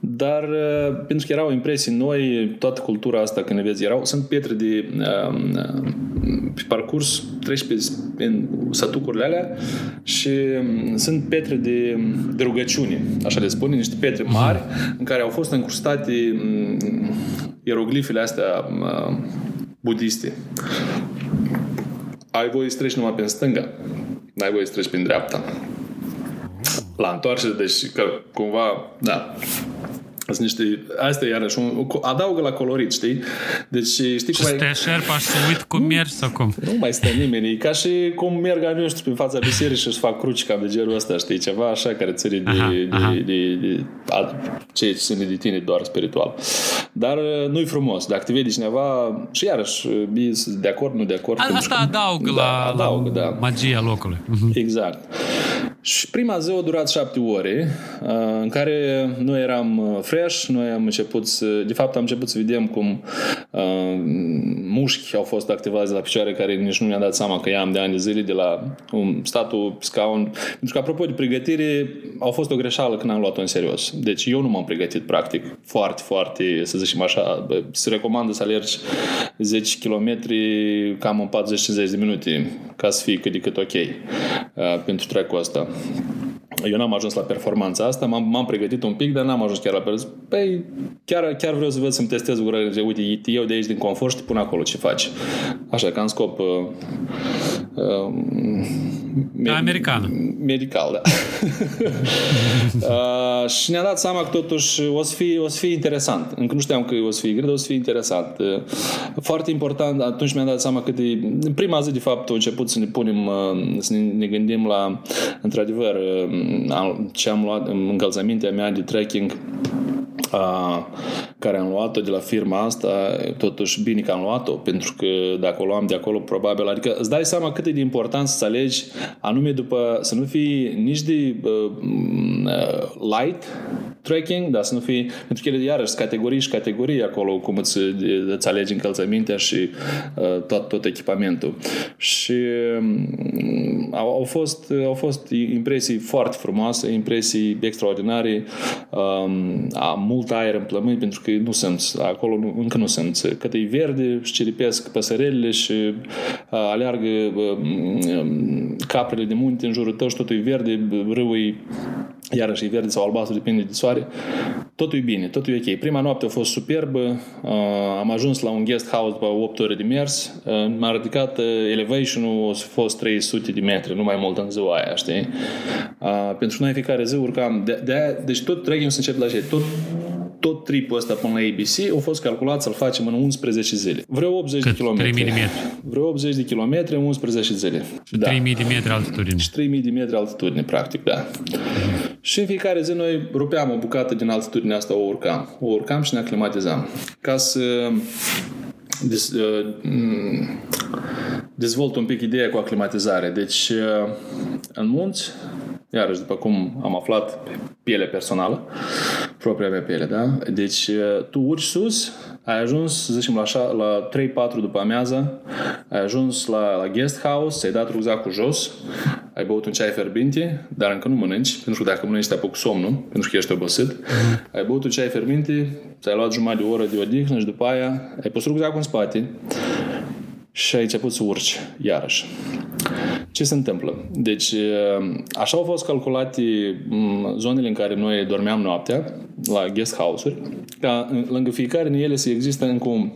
dar uh, pentru că erau impresii noi, toată cultura asta, când ne vezi, erau, sunt pietre de uh, pe parcurs, treci pe, pe satucurile alea și um, sunt pietre de, de rugăciune, așa le spune, niște pietre mari în care au fost încrustate um, ieroglifele astea uh, budiste. Ai voie să treci numai pe stânga n-ai voie să treci prin dreapta. La întoarcere, deci că cumva, da, sunt niște, asta e iarăși, un, adaugă la colorit, știi? Deci știi cum ai... Și șerpa și uit cum mergi sau cum? Nu mai stă nimeni, e ca și cum merg al noștri prin fața bisericii și își fac cruci cam de genul ăsta, știi? Ceva așa care ține de, aha, de, aha. de, de, de, de ce ține de tine doar spiritual. Dar uh, nu-i frumos. Dacă te vede cineva, și iarăși, de acord, nu de acord. Asta adaugă da, la, adaugă, la da. magia locului. Mhm. Exact. Și prima zi a durat șapte ore, uh, în care noi eram uh, fresh, noi am început să, de fapt am început să vedem cum uh, mușchi au fost activați la picioare care nici nu mi-am dat seama că i-am de ani de zile de la un statul scaun. Pentru că apropo de pregătire, au fost o greșeală când am luat-o în serios. Deci eu nu m-am pregătit practic foarte, foarte, să zicem așa, se recomandă să alergi 10 km cam în 40-50 de minute ca să fie cât de cât ok uh, pentru track ăsta. Eu n-am ajuns la performanța asta, m-am, m-am pregătit un pic, dar n-am ajuns chiar la performanță. Păi, chiar, chiar vreau să văd să-mi testez lucrurile. Uite, eu de aici din confort și te pun acolo ce faci. Așa, ca în scop uh, uh, med- american. Medical, da. *laughs* uh, și ne-a dat seama că totuși o să, fie, o să fie interesant. Încă nu știam că o să fie greu, o să fie interesant. Uh, foarte important, atunci mi-am dat seama că de, în prima zi, de fapt, au început să ne punem, uh, să ne, ne gândim la, într-adevăr, uh, ce am luat, încălțămintea mea de trekking a, care am luat-o de la firma asta, totuși bine că am luat-o, pentru că dacă o luam de acolo, probabil, adică îți dai seama cât e de important să alegi anume după, să nu fii nici de uh, light trekking, dar să nu fii, pentru că ele iarăși categorii și categorii acolo, cum îți, îți alegi încălțămintea și uh, tot, tot echipamentul. Și uh, au, au, fost, au fost impresii foarte frumoase, impresii extraordinare, um, a mult aer în plămâni, pentru că nu sunt, acolo nu, încă nu sunt. Cât e verde, și ciripesc păsărelile și uh, aleargă uh, caprele de munte în jurul tău și totul e verde, râul e iarăși e verde sau albastru, depinde de soare. Totul e bine, totul e ok. Prima noapte a fost superbă, uh, am ajuns la un guest house după 8 ore de mers, uh, m-a ridicat uh, elevation-ul, a fost 300 de metri, nu mai mult în ziua aia, știi? Uh, pentru noi fiecare zi urcam, de, de deci tot trekking se începe la ce? Tot tot tripul ăsta până la ABC a fost calculat să-l facem în 11 zile. Vreo 80 Cât? de kilometri. 3000 de metri. Vreo 80 de kilometri în 11 zile. Și da. 3000 de metri altitudine. Și 3000 de metri altitudine, practic, da. Mm-hmm. Și în fiecare zi noi rupeam o bucată din altitudinea asta, o urcam. O urcam și ne aclimatizam. Ca să dez, uh, dezvolt un pic ideea cu aclimatizare. Deci, uh, în munți, iarăși, după cum am aflat, piele personală, propria mea piele, da? Deci, uh, tu urci sus, ai ajuns, să zicem, la, la 3-4 după amiază, ai ajuns la, la guest house, ți-ai dat rucsacul jos, ai băut un ceai ferbinte, dar încă nu mănânci, pentru că dacă mănânci te apuc somnul, pentru că ești obosit. Mm. Ai băut un ceai ferbinte, ți-ai luat jumătate de oră de odihnă și după aia ai pus rucsacul în spate și ai început să urci, iarăși. Ce se întâmplă? Deci, așa au fost calculate zonele în care noi dormeam noaptea, la guest house-uri, ca lângă fiecare din ele să există încă un,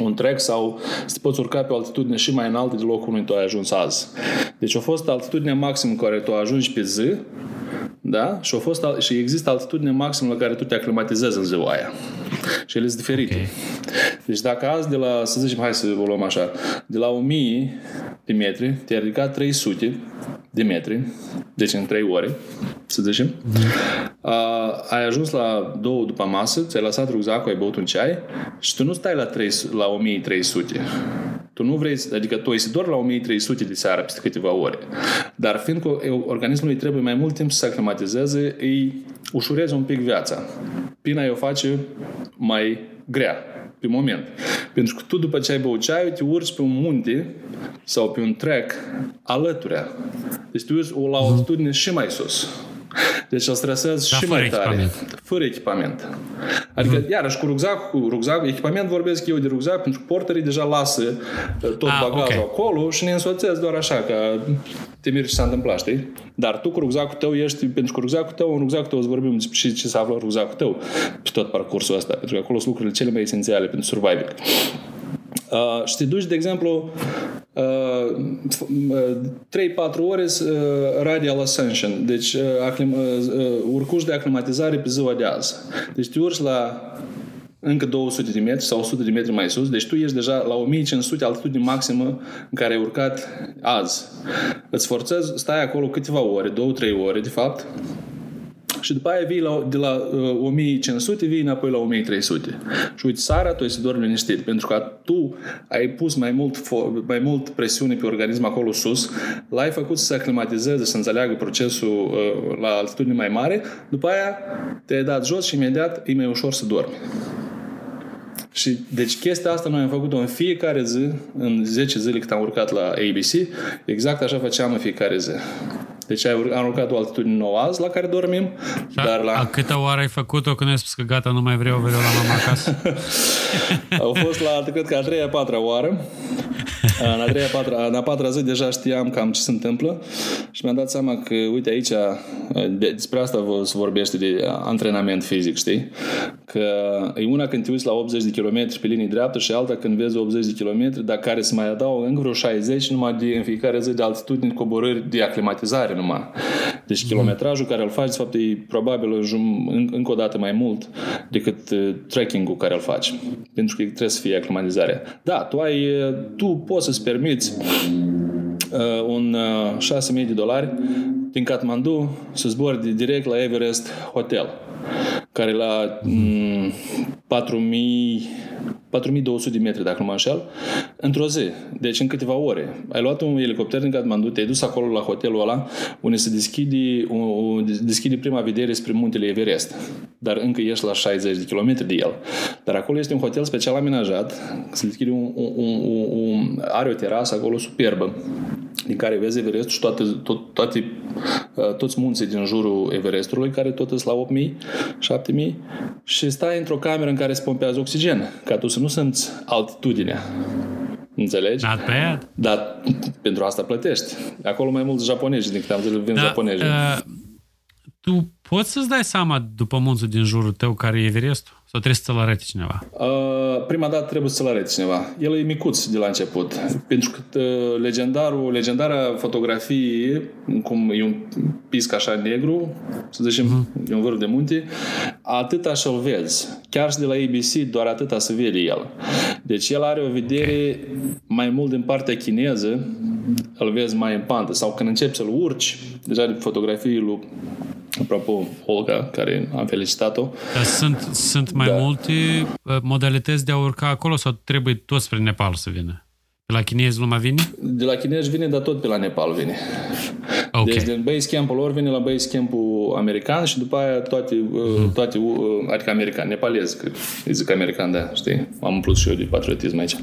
un trek sau să te poți urca pe o altitudine și mai înaltă de locul unde tu ai ajuns azi. Deci a fost altitudinea maximă în care tu ajungi pe zi, da? Și, a fost, și există altitudine maximă la care tu te aclimatizezi în ziua aia. Și ele sunt diferite. Okay. Deci dacă azi de la, să zicem, hai să o luăm așa, de la 1000 de metri, te-ai ridicat 300 de metri, deci în 3 ore, să zicem, mm-hmm. a, ai ajuns la 2 după masă, ți-ai lăsat rucsacul, ai băut un ceai și tu nu stai la, 3, la 1300. Tu nu vrei, adică tu ești doar la 1300 de seară peste câteva ore. Dar fiindcă organismului trebuie mai mult timp să se aclimatizeze, îi ușurezi un pic viața. Pina o face mai grea pe moment. Pentru că tu după ce ai băut ceaiul, te urci pe un munte sau pe un trek alăturea. Deci tu urci la o altitudine și mai sus. Deci îl stresez și mai tare. Echipament. Fără echipament. Adică, mm-hmm. iarăși, cu rucsac, cu rucsac, echipament vorbesc eu de rucsac, pentru că porterii deja lasă uh, tot ah, bagajul okay. acolo și ne însoțesc doar așa, ca te miri ce s-a întâmplat, știi? Dar tu cu rucsacul tău ești, pentru că rucsacul tău, în rucsacul tău îți vorbim și ce se află în rucsacul tău pe tot parcursul ăsta, pentru că acolo sunt lucrurile cele mai esențiale pentru survival. Uh, și te duci, de exemplu, uh, 3-4 ore uh, radial ascension, deci uh, aclim, uh, uh, urcuși de aclimatizare pe ziua de azi. Deci te urci la încă 200 de metri sau 100 de metri mai sus, deci tu ești deja la 1500 altitudine maximă în care ai urcat azi. Îți forțezi, stai acolo câteva ore, 2-3 ore de fapt, și după aia vii la, de la uh, 1500, vii înapoi la 1300. Și uite, seara tu să dormi liniștit, pentru că tu ai pus mai mult, mai mult presiune pe organism acolo sus, l-ai făcut să se aclimatizeze, să înțeleagă procesul uh, la altitudine mai mare, după aia te-ai dat jos și imediat e mai ușor să dormi. Și deci chestia asta noi am făcut-o în fiecare zi, în 10 zile cât am urcat la ABC, exact așa făceam în fiecare zi. Deci am urcat o altitudine nouă azi la care dormim. Da, dar la... A câtă oară ai făcut-o când ai spus că gata, nu mai vreau, vreau la mama acasă? *laughs* Au fost la, cred că a treia, a patra oară. În a treia, a patra, în a patra zi deja știam cam ce se întâmplă și mi-am dat seama că, uite, aici despre asta se vorbește de antrenament fizic, știi? Că e una când te uiți la 80 de km pe linie dreaptă și alta când vezi 80 de km, dar care se mai adaugă încă vreo 60 numai de, în fiecare zi de altitudini, coborâri de aclimatizare numai. Deci mm. kilometrajul care îl faci, de fapt, e probabil în, încă o dată mai mult decât uh, trekking-ul care îl faci. Pentru că trebuie să fie aclimatizare. Da, tu ai, uh, tu poți să-ți permiți uh, un uh, 6.000 de dolari din Kathmandu să zbori de direct la Everest Hotel, care la mm, 4.000 4200 de metri, dacă nu mă înșel, într-o zi. Deci în câteva ore. Ai luat un elicopter din Kathmandu, te-ai dus acolo la hotelul ăla, unde se deschide, o, deschide prima vedere spre muntele Everest. Dar încă ești la 60 de kilometri de el. Dar acolo este un hotel special amenajat, se deschide un, un, un, un are o terasă acolo superbă din care vezi Everestul și toate, tot, toate, uh, toți munții din jurul Everestului, care tot sunt la 8000, 7000 și stai într-o cameră în care se pompează oxigen, ca tu să nu simți altitudinea. Înțelegi? Not bad. Dar pentru asta plătești. Acolo mai mulți japonezi, din câte am zis, vin da, japonezi. Uh, tu poți să-ți dai seama după munții din jurul tău care e Everestul? Sau trebuie să-ți arăte cineva? Uh, prima dată trebuie să-l arăte cineva. El e micuț de la început. Pentru că uh, legendarul, legendara fotografie, cum e un pisc așa negru, să zicem, uh-huh. e un vârf de munte, atâta și-l vezi. Chiar și de la ABC, doar atâta să vede el. Deci el are o vedere mai mult din partea chineză, îl vezi mai în pantă. Sau când începi să-l urci, deja de fotografii lui Apropo, Olga, care am felicitat-o. Dar sunt, sunt mai da. multe uh, modalități de a urca acolo sau trebuie tot spre Nepal să vină? De la chinezi lumea vine? De la chinezi vine, dar tot pe la Nepal vine. Okay. Deci din base camp-ul lor vine la base camp-ul american și după aia toate, hmm. toate adică american, nepalez, că îi zic american, da, știi? Am umplut și eu de patriotism aici. *laughs*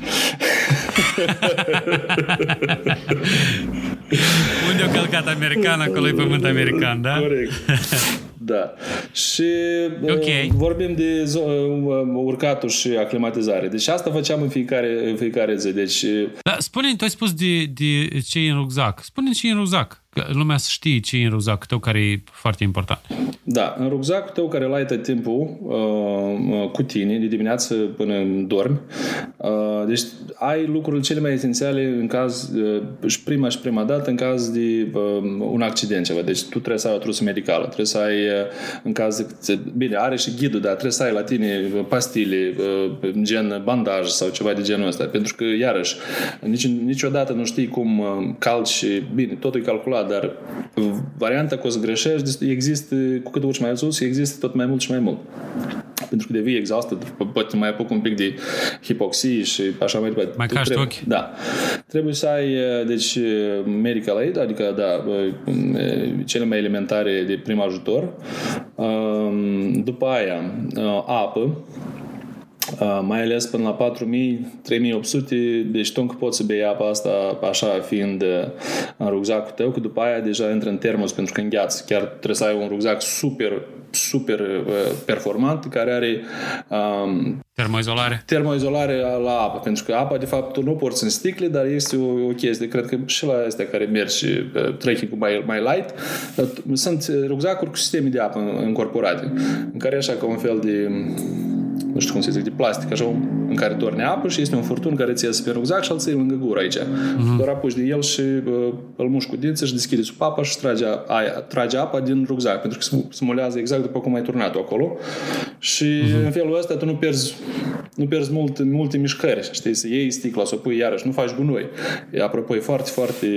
Unde a călcat american, acolo e pământ american, da? Corect. *laughs* Da. Și okay. vorbim de urcatul și aclimatizare. Deci asta făceam în fiecare, în fiecare zi. Deci... Da, spune-mi, tu ai spus de, de ce e în rucsac. Spune-mi ce e în rucsac. Lumea să știe ce e în rucsacul tău care e foarte important. Da, în rucsacul tău care l-ai tot timpul uh, cu tine, de dimineață până dormi, uh, deci ai lucrurile cele mai esențiale în caz, uh, și prima și prima dată, în caz de uh, un accident ceva. Deci tu trebuie să ai o trusă medicală, trebuie să ai, uh, în caz de, bine, are și ghidul, dar trebuie să ai la tine pastile, uh, gen bandaj sau ceva de genul ăsta. Pentru că, iarăși, nici, niciodată nu știi cum uh, calci, bine, totul e calculat, dar varianta că o să greșești există, cu cât urci mai sus, există tot mai mult și mai mult. Pentru că devii exhaustă, poate mai apuc un pic de hipoxie și așa mai departe. Mai cași ochi. Da. Trebuie să ai, deci, medical aid, adică, da, cele mai elementare de prim ajutor. După aia, apă, Uh, mai ales până la 4000, 3800, deci tu încă poți să bei apa asta așa fiind uh, în rucsacul tău, că după aia deja intră în termos pentru că îngheață. Chiar trebuie să ai un rucsac super, super uh, performant care are um, Termoizolare? Termoizolare la apă, pentru că apa, de fapt, tu nu porți în sticle, dar este o, o chestie, cred că și la astea care merg și uh, trekking mai, mai light, sunt rucsacuri cu sisteme de apă încorporate, în care așa ca un fel de nu știu cum se zice, de plastic, așa, în care torne apă și este un furtun care ți iese pe rucsac și îl ții lângă gură aici. Uh-huh. Doar apuci de el și uh, îl muști cu dință și deschide sub apa și trage, aia, trage apa din rucsac, pentru că simulează exact după cum ai turnat-o acolo. Și uh-huh. în felul ăsta tu nu pierzi, nu pierzi mult, multe mișcări, știi, să iei sticla, să o pui iarăși, nu faci gunoi. E, apropo, e foarte, foarte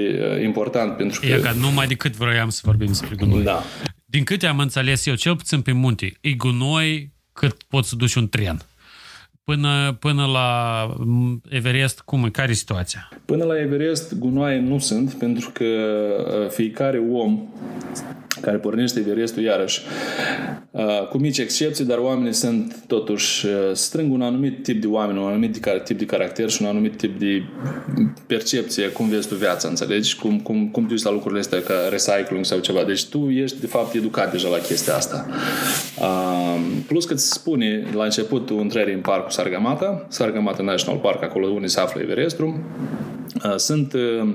important pentru că... E ca numai decât vroiam să vorbim despre gunoi. Da. Din câte am înțeles eu, cel puțin pe munte, e gunoi cât poți să duci un tren. Până, până la Everest, cum e? Care e situația? Până la Everest, gunoaie nu sunt, pentru că uh, fiecare om care pornește Everestul iarăși uh, cu mici excepții, dar oamenii sunt totuși uh, strâng un anumit tip de oameni, un anumit tip de caracter și un anumit tip de percepție cum vezi tu viața, înțelegi? Cum, cum, cum duci la lucrurile astea ca recycling sau ceva. Deci tu ești de fapt educat deja la chestia asta. Uh, plus că îți spune la început intrării în parcul Sargamata, Sargamata National Park, acolo unde se află Everestul, sunt Uh,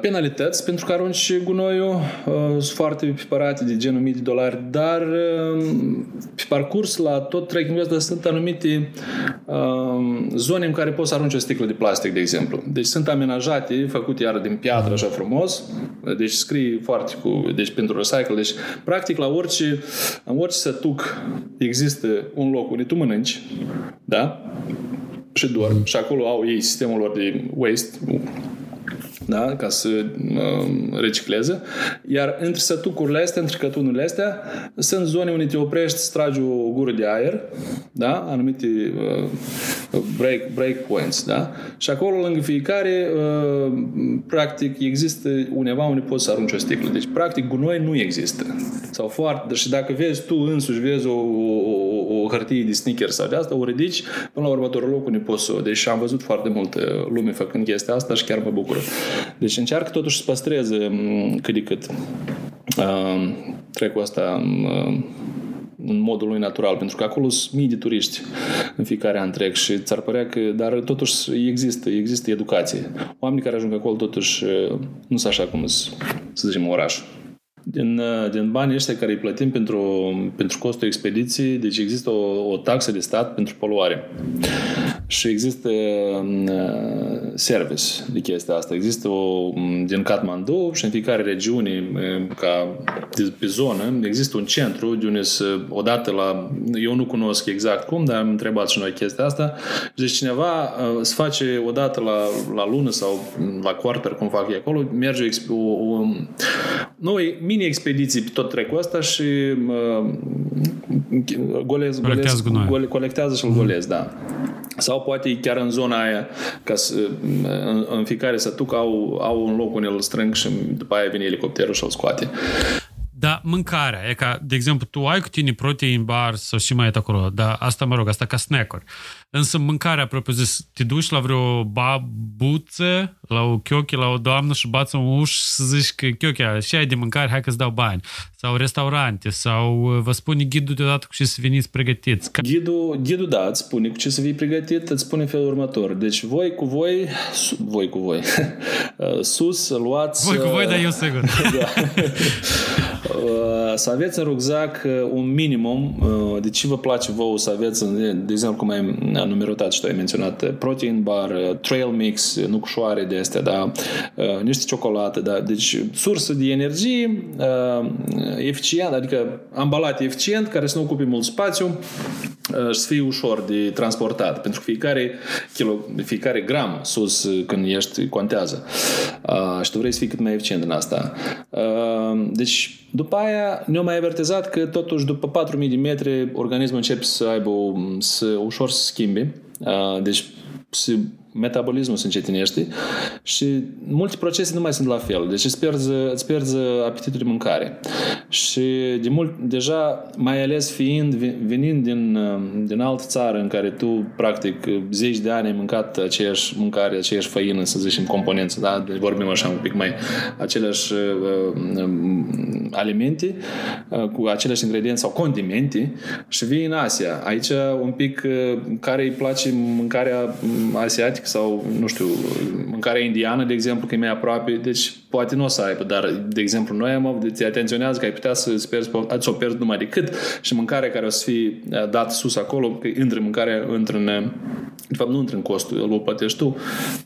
penalități pentru că arunci gunoiul uh, sunt foarte pipărate de genul mii de dolari, dar uh, pe parcurs la tot trekking ăsta sunt anumite zone în care poți să arunci o sticlă de plastic, de exemplu. Deci sunt amenajate, făcute iar din piatră așa frumos, deci scrie foarte cu, deci pentru recycle, deci practic la orice, în orice sătuc există un loc unde tu mănânci, da? Și dormi. Și acolo au ei sistemul lor de waste, da? ca să uh, recicleze. Iar între sătucurile astea, între cătunurile astea, sunt zone unde te oprești, să tragi o gură de aer, da? anumite uh, break, break points. Da? Și acolo, lângă fiecare, uh, practic, există undeva unde poți să arunci o sticlă. Deci, practic, gunoi nu există. Sau foarte... Și dacă vezi tu însuși, vezi o, o, o hârtie de sneaker sau de asta, o ridici până la următorul loc unde poți să o... Deci am văzut foarte multă lume făcând chestia asta și chiar mă bucur. Deci încearcă totuși să păstreze cât de cât uh, trecul ăsta uh, în modul lui natural, pentru că acolo sunt mii de turiști în fiecare an trec și ți-ar părea că, dar totuși există, există educație. Oamenii care ajung acolo totuși nu sunt așa cum să zicem oraș. Din, din banii ăștia care îi plătim pentru, pentru costul expediției, deci există o, o taxă de stat pentru poluare și există uh, service de chestia asta. Există o, din Kathmandu și în fiecare regiune, ca de, pe zonă, există un centru de unde să, odată la, eu nu cunosc exact cum, dar am întrebat și noi chestia asta, deci cineva uh, se face odată la, la lună sau la quarter, cum fac ei acolo, merge o, o, o noi mini-expediții pe tot trecul ăsta și uh, golez, golez, gole, colectează și-l golez, da. Sau poate chiar în zona aia, ca să, în, în fiecare sătuc au, au un loc unde îl strâng și după aia vine elicopterul și îl scoate. Da, mâncarea. E ca, de exemplu, tu ai cu tine protein bar sau și mai e acolo, dar asta, mă rog, asta ca snack-uri. Însă mâncarea, propriu zis, te duci la vreo babuță, la o chioche, la o doamnă și bați un uș și zici că chiochea, și ai de mâncare, hai că-ți dau bani. Sau restaurante, sau uh, vă spune ghidul deodată cu ce să veniți pregătiți. Ghidul, ghidul, da, îți spune cu ce să vii pregătit, îți spune felul următor. Deci voi cu voi, voi cu voi, *laughs* uh, sus, luați... Voi cu voi, dar eu sigur. *laughs* da. Uh, să aveți în rucsac un minimum de ce vă place vouă să aveți, de exemplu, cum ai numerotat și tu ai menționat, protein bar, trail mix, nucșoare de astea, da, niște ciocolată, da, deci sursă de energie eficient, adică ambalat eficient, care să nu ocupe mult spațiu și să fie ușor de transportat, pentru că fiecare, kilo, fiecare gram sus când ești contează și tu vrei să fii cât mai eficient în asta. Deci, după aia ne-au mai avertizat că totuși după 4000 de metri organismul începe să aibă să, ușor să schimbe. Deci să metabolismul se încetinește și multe procese nu mai sunt la fel. Deci îți pierzi, îți pierzi apetitul de mâncare. Și de mult, deja, mai ales fiind, venind din, din altă țară în care tu, practic, zeci de ani ai mâncat aceeași mâncare, aceeași făină, să zicem, componență, da? Deci vorbim așa un pic mai aceleași uh, alimente uh, cu aceleași ingredienți sau condimente și vii în Asia. Aici un pic uh, care îi place mâncarea asiatică sau, nu știu, mâncarea indiană, de exemplu, că e mai aproape, deci poate nu o să aibă, dar, de exemplu, noi am avut, te atenționează că ai putea să pierzi, să o pierzi numai decât și mâncarea care o să fie uh, dat sus acolo, că intră mâncarea într în de fapt nu intră în costul, îl plătești tu,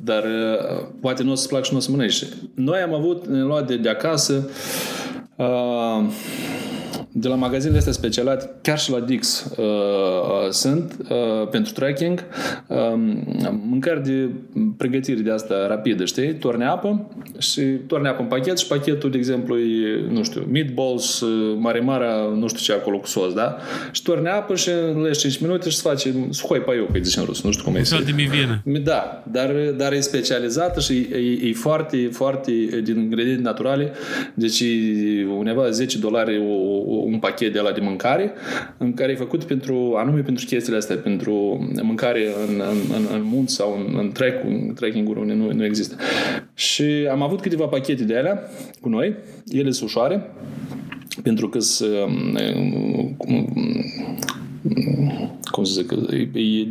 dar uh, poate nu o să-ți plac și nu o să mănânci. Noi am avut, ne luat de, de acasă, uh, de la magazinele astea specialate, chiar și la Dix uh, uh, sunt uh, pentru tracking uh, mâncări de pregătire de asta rapidă, știi? Torne apă și torne apă în pachet și pachetul, de exemplu, e, nu știu, meatballs, uh, mare marea, nu știu ce acolo cu sos, da? Și torne apă și în 5 minute și se face suhoi paiu, că zice în rus, nu știu cum e. Un de mivină. Da, dar, dar e specializată și e, e, e foarte, foarte din ingrediente naturale, deci e undeva 10 dolari o, un pachet de la de mâncare în care e făcut pentru, anume pentru chestiile astea, pentru mâncare în, în, în, în munți sau în, în trek, în trekking-uri unde nu, nu există. Și am avut câteva pachete de alea cu noi, ele sunt ușoare, pentru că sunt cum să zic,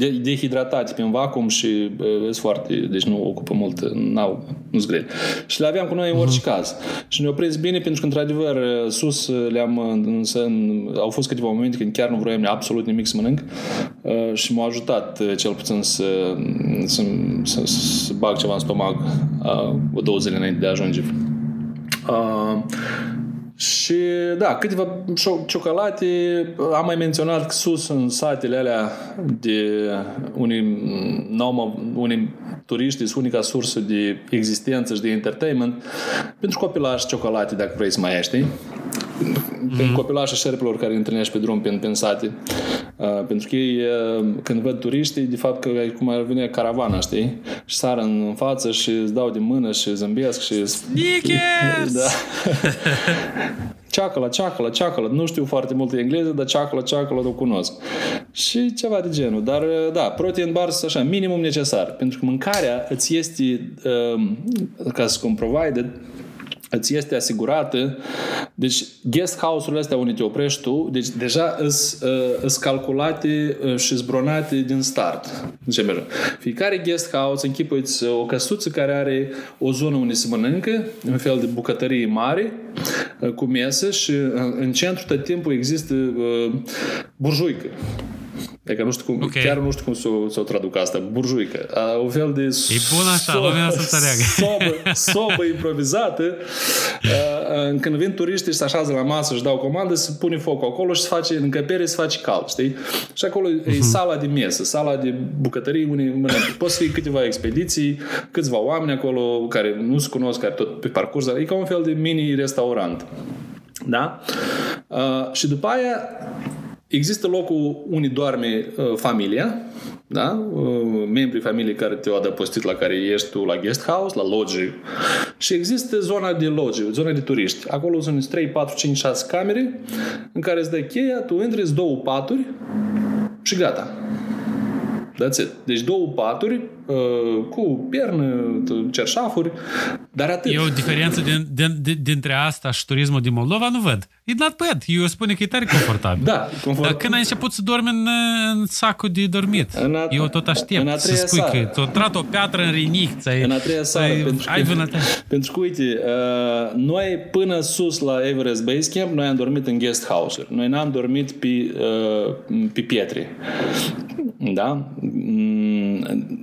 e dehidratate prin vacuum și sunt foarte, deci nu ocupă mult, n-au, nu grele. Și le aveam cu noi în orice mhm. caz. Și ne-au prins bine pentru că, într-adevăr, sus le-am, însă, au fost câteva momente când chiar nu vroiam absolut nimic să mănânc și m-a ajutat cel puțin să, să, să, să bag ceva în stomac o două zile înainte de a ajunge. Uh, și da, câteva ciocolate, am mai menționat că sus în satele alea de unii, unii turiști sunt unica sursă de existență și de entertainment pentru copilași ciocolate, dacă vrei să mai ai, știi? mm-hmm. copilașii șerpilor care întâlnești pe drum prin, prin sate. Uh, pentru că ei, uh, când văd turiștii, de fapt că cum ar veni caravana, știi? Și sară în față și îți dau de mână și zâmbesc și... Sneakers! Da. *laughs* ceacăla, ceacăla, ceacăla. Nu știu foarte mult engleză, dar ceacăla, ceacăla o cunosc. Și ceva de genul. Dar, uh, da, protein bars, așa, minimum necesar. Pentru că mâncarea îți este, uh, ca să cum provided, îți este asigurată. Deci, guest house-urile astea unde te oprești tu, deci deja îs, uh, calculate uh, și zbronate din start. Deci, fiecare guest house închipuiți o căsuță care are o zonă unde se mănâncă, un fel de bucătărie mare, uh, cu mesă și uh, în centru tot timpul există uh, burjuică. Adică nu știu cum, okay. chiar nu știu cum să o, să o traduc asta, burjuică. A, un fel de E bun așa, so, lumea să înțeleagă. *laughs* Sobă, sobă improvizată. A, când vin turiștii și se așează la masă și dau comandă, se pune focul acolo și se face în încăpere, se face cald, știi? Și acolo uh-huh. e mhm. sala de mesă, sala de bucătărie, unde mănâncă. Poți să fie câteva expediții, câțiva oameni acolo care nu se cunosc, care tot pe parcurs, e ca un fel de mini-restaurant. Da? Uh, și după aia există locul unde doarme uh, familia, da? Uh, membrii familiei care te-au adăpostit, la care ești tu la guest house, la loge. Și există zona de loge, zona de turiști. Acolo sunt 3, 4, 5, 6 camere în care îți dă cheia, tu intri, îți două paturi și gata. That's it. Deci două paturi uh, cu piernă, cerșafuri, dar atât. E o diferență din, din, din, dintre asta și turismul din Moldova? Nu văd. E not bad. Eu spune că e tare confortabil. *laughs* Da, confort... Dar când ai început să dormi în, în sacul de dormit, în a, eu tot aștept în a să spui seară. că ți-o trat o piatră în rinic. Ți-ai, în a treia seară. Ai, pentru, ai că, pentru că, uite, uh, noi până sus la Everest Base Camp, noi am dormit în guest house-uri. Noi n-am dormit pe, uh, pe pietre. Da?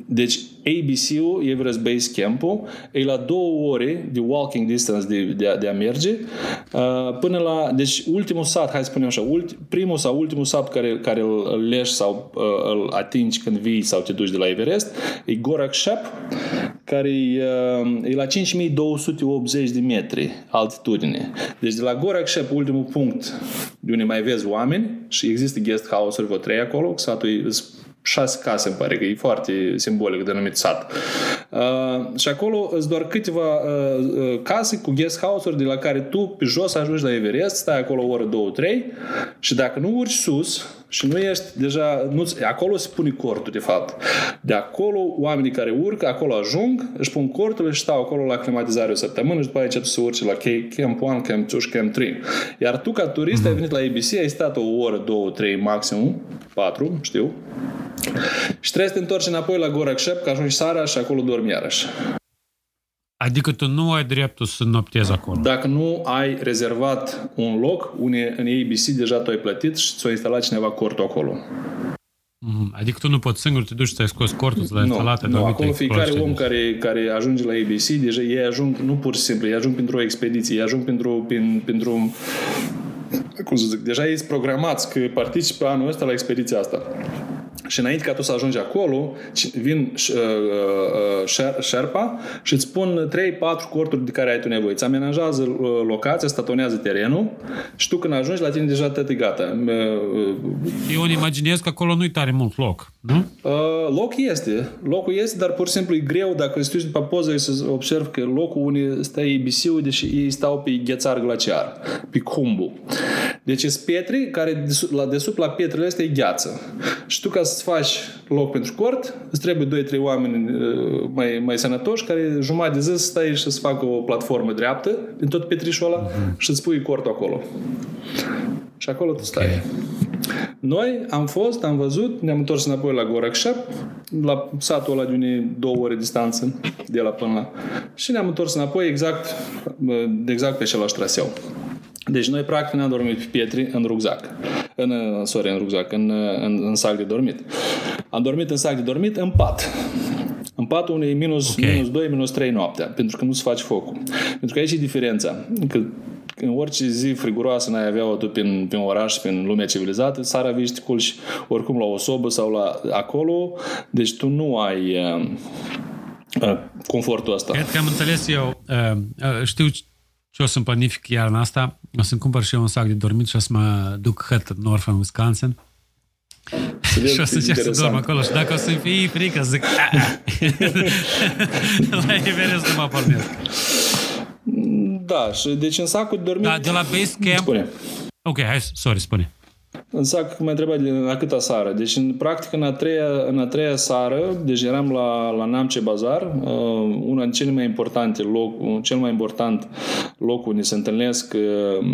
Deci ABC-ul, Everest Base Camp-ul, e la două ore de walking distance de, de, a, de a merge uh, până la, deci ultimul sat, hai să spunem așa, ulti, primul sau ultimul sat care, care îl, îl leși sau uh, îl atingi când vii sau te duci de la Everest e Gorakshep, care e, uh, e la 5280 de metri altitudine. Deci de la Gorakshep, ultimul punct de unde mai vezi oameni și există guest house-uri, vreo trei acolo, satul e șase case, îmi pare că e foarte simbolic denumit sat. Uh, și acolo îți doar câteva uh, uh, case cu guest house-uri de la care tu pe jos ajungi la Everest, stai acolo o oră, două, trei și dacă nu urci sus și nu ești deja, nu, acolo se pune cortul de fapt. De acolo oamenii care urcă, acolo ajung, își pun cortul și stau acolo la climatizare o săptămână și după aceea încep să urci la Camp 1, Camp 2 și Camp 3. Iar tu ca turist mm-hmm. ai venit la ABC, ai stat o oră, două, trei maximum, patru, știu, și trebuie să te întorci înapoi la Gorakshep, că ajungi seara și acolo dormi iarăși. Adică tu nu ai dreptul să noptezi acolo. Dacă nu ai rezervat un loc, une, în ABC deja tu ai plătit și ți-a instalat cineva cortul acolo. Adică tu nu poți singur, te duci, ți-ai scos cortul, ți l-ai instalat, nu, nu, acolo fiecare om care, care ajunge la ABC, deja ei ajung, nu pur și simplu, ei ajung pentru o expediție, ei ajung pentru, prin, pentru cum să zic, deja ei sunt programați că participă anul ăsta la expediția asta. Și înainte ca tu să ajungi acolo, vin uh, uh, Sherpa și îți pun 3-4 corturi de care ai tu nevoie. Îți amenajează uh, locația, statonează terenul și tu când ajungi la tine deja tot e gata. Eu îmi imaginez că acolo nu-i tare mult loc, nu? Loc este. Locul este, dar pur și simplu e greu dacă îți după poză să observ că locul unde stă ABC-ul, deși ei stau pe ghețar glaciar, pe Khumbu. Deci sunt pietre care la desubt la pietrele astea e gheață. Și tu ca să-ți faci loc pentru cort, îți trebuie 2-3 oameni mai, mai sănătoși care jumătate de zi să stai și să facă o platformă dreaptă din tot petrișul ăla uh-huh. și îți pui cortul acolo. Și acolo tu stai. Okay. Noi am fost, am văzut, ne-am întors înapoi la Gorakshep, la satul ăla de unei două ore distanță de la până la... Și ne-am întors înapoi exact, exact pe același traseu. Deci noi practic ne-am dormit pe pietri în rucsac. În, sorry, în rucsac, în, în, în sac de dormit. Am dormit în sac de dormit în pat. În patul unei minus, okay. minus 2, minus 3 noaptea, pentru că nu se face focul. Pentru că aici e diferența. Că în orice zi friguroasă n-ai avea-o tu prin, prin oraș, prin lumea civilizată, seara vii și te culci oricum la o sobă sau la acolo, deci tu nu ai uh, uh, confortul ăsta. Cred că am înțeles eu. Uh, uh, știu ce o să-mi planific iarna asta. O să-mi cumpăr și eu un sac de dormit și o să mă duc hăt în North în Wisconsin. *laughs* și o să încerc să dorm acolo și dacă o să-mi fie frică, zic *laughs* la Everest nu mă pornesc. Da, și deci în sacul de dormit... Da, de la base camp... Spune. Ok, hai, sorry, spune. În sac, mă întreba de la câta sară. Deci, în practic, în a treia, în a treia sară, deci eram la, la Namce Bazar, uh, una din cele mai importante loc, cel mai important loc unde se întâlnesc uh,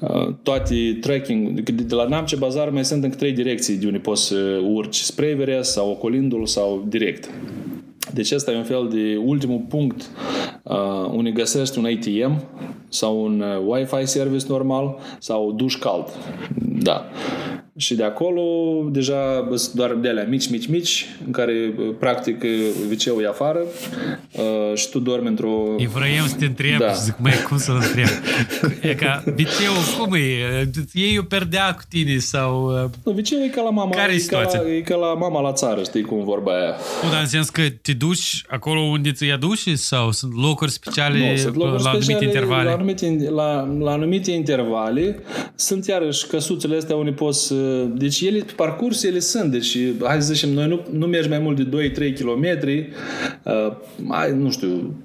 uh, toate trekking. De la Namce Bazar mai sunt încă trei direcții de unde poți să urci spre Everest sau Ocolindul sau direct. Deci asta e un fel de ultimul punct uh, unde găsești un ATM sau un uh, Wi-Fi service normal sau duș cald. Da. Și de acolo deja sunt doar de alea mici, mici, mici, în care practic wc e afară uh, și tu dormi într-o... E vreau să te întreb da. și zic, măi, cum să-l întreb? e ca wc cum e? Ei o perdea cu tine sau... Uh, nu, wc e ca la mama. Care e, ca la, e ca la mama la țară, știi cum vorba aia. Nu, dar în sens că te duci acolo unde ți-i aduci sau sunt locuri speciale nu, sunt locuri la speciale, anumite intervale? La anumite, la, la anumite intervale sunt iarăși căsuțele astea unde poți deci ele pe parcurs ele sunt. Deci, hai să zicem, noi nu, nu mergi mai mult de 2-3 km. Uh, hai, nu știu.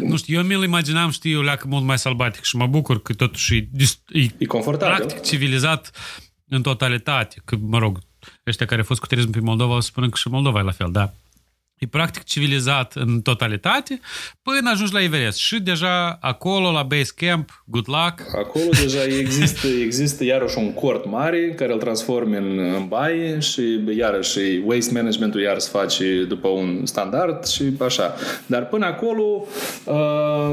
Nu știu, eu mi-l imaginam, știu, eu leacă mult mai sălbatic și mă bucur că totuși e, e, e confortabil. practic civilizat în totalitate. Că, mă rog, ăștia care au fost cu turism pe Moldova o să spună că și Moldova e la fel, da e practic civilizat în totalitate până ajungi la Everest. Și deja acolo, la base camp, good luck. Acolo deja există, există iarăși un cort mare care îl transformi în, în baie și iarăși waste management-ul iar se face după un standard și așa. Dar până acolo uh,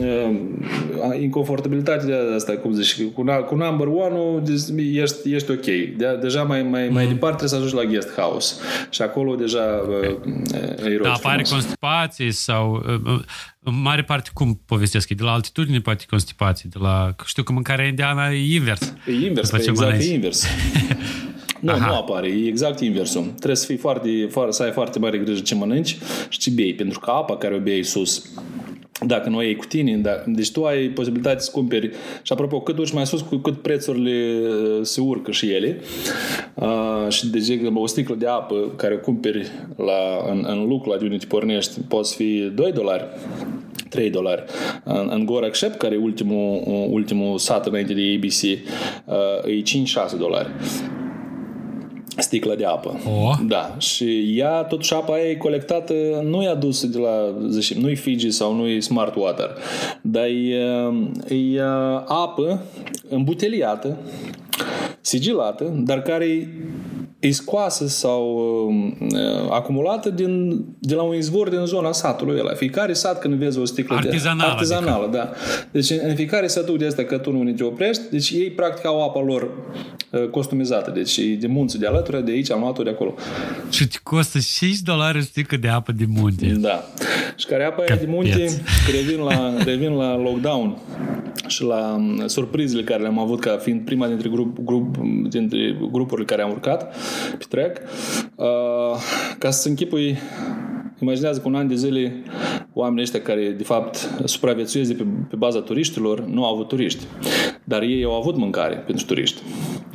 uh, inconfortabilitatea asta, cum zici, cu, cu number one ești, ești ok. De, deja mai, mai, mai mm. departe trebuie să ajungi la guest house. Și acolo deja uh, da, apare constipații sau în mare parte cum povestesc? E de la altitudine poate constipații, de la... Știu că mâncarea indiană e invers. E invers, păi exact, e invers. *laughs* Nu, Aha. nu apare, e exact inversul. Trebuie să fii foarte, foarte, să ai foarte mare grijă ce mănânci și ce bei, pentru că apa care o bei sus dacă nu o iei cu tine, da, deci tu ai posibilitatea să cumperi și apropo, cât urci mai sus, cu cât prețurile uh, se urcă și ele. Uh, și de exemplu o sticlă de apă care o cumperi la, în, în lucru la de unde te pornești poți fi 2 dolari 3 dolari. În, în Gorak Shep, care e ultimul, ultimul sat înainte de ABC, uh, e 5-6 dolari sticlă de apă. Oh. Da. Și ea, totuși apa aia e colectată, nu e adusă de la, zicem, nu e Fiji sau nu e Smart Water, dar e, e apă îmbuteliată, sigilată, dar care e scoasă sau uh, acumulată din, de la un izvor din zona satului ăla. Fiecare sat când vezi o sticlă artizanală, de artizanală, adică. da. Deci în fiecare satul de asta că tu nu te oprești, deci ei practic au apa lor uh, costumizată. Deci de munți de alături, de aici am luat de acolo. Și te costă 5 dolari o sticlă de apă de munte. Da. Și care apa e de munte, revin la, revin la lockdown și la um, surprizele care le-am avut ca fiind prima dintre, grup, grup, dintre grupurile care am urcat pe track, uh, ca să închipui Imaginează că un an de zile oamenii ăștia care, de fapt, supraviețuiesc de pe, pe baza turiștilor, nu au avut turiști. Dar ei au avut mâncare pentru turiști.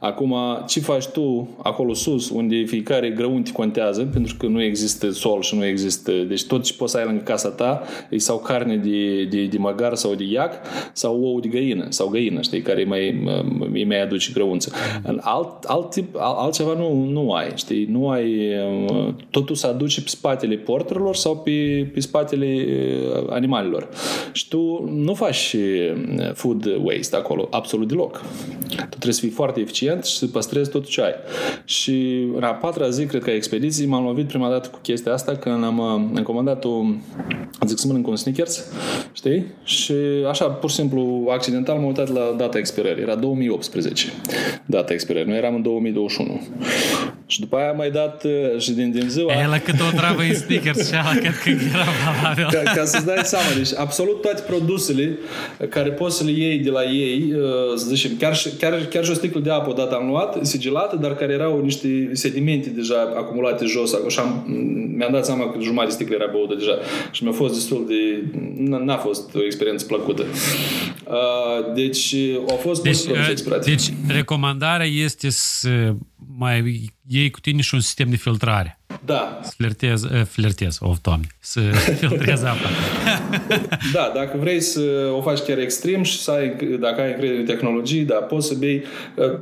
Acum, ce faci tu acolo sus, unde fiecare grăunti contează, pentru că nu există sol și nu există... Deci tot ce poți să ai lângă casa ta e sau carne de, de, de măgar sau de iac sau ou de găină sau găină, știi, care mai, mai, mai aduce grăunță. Alt, alt tip, altceva nu, nu ai, știi? Nu ai... Totul se aduce pe spatele porterilor sau pe, pe spatele animalelor. Și tu nu faci food waste acolo, absolut deloc. Tu trebuie să fii foarte eficient și să păstrezi tot ce ai. Și în a patra zi, cred că a expediții, m-am lovit prima dată cu chestia asta când am, am comandat o, zic să mănânc un Snickers, știi? Și așa, pur și simplu, accidental m-am uitat la data expirării. Era 2018 data expirării. Noi eram în 2021. Și după aia am mai dat și din, din ziua... E la cât o travă în Snickers și ala cred că era valabil. Ca, ca să-ți dai seama, deci absolut toate produsele care poți să le iei de la ei, să zicem, chiar, chiar, chiar și o sticlă de apă odată am luat, sigilată, dar care erau niște sedimente deja acumulate jos. Și am, mi-am dat seama că jumătate de sticlă era băută deja. Și mi-a fost destul de... N-a fost o experiență plăcută. Deci, au fost deci, Deci, recomandarea este să mai iei cu tine și un sistem de filtrare. Da. Să flirtez, uh, flirtez, of, doamne, să *laughs* filtrezi apa. *laughs* da, dacă vrei să o faci chiar extrem și să ai, dacă ai încredere în tehnologii, da, poți să bei.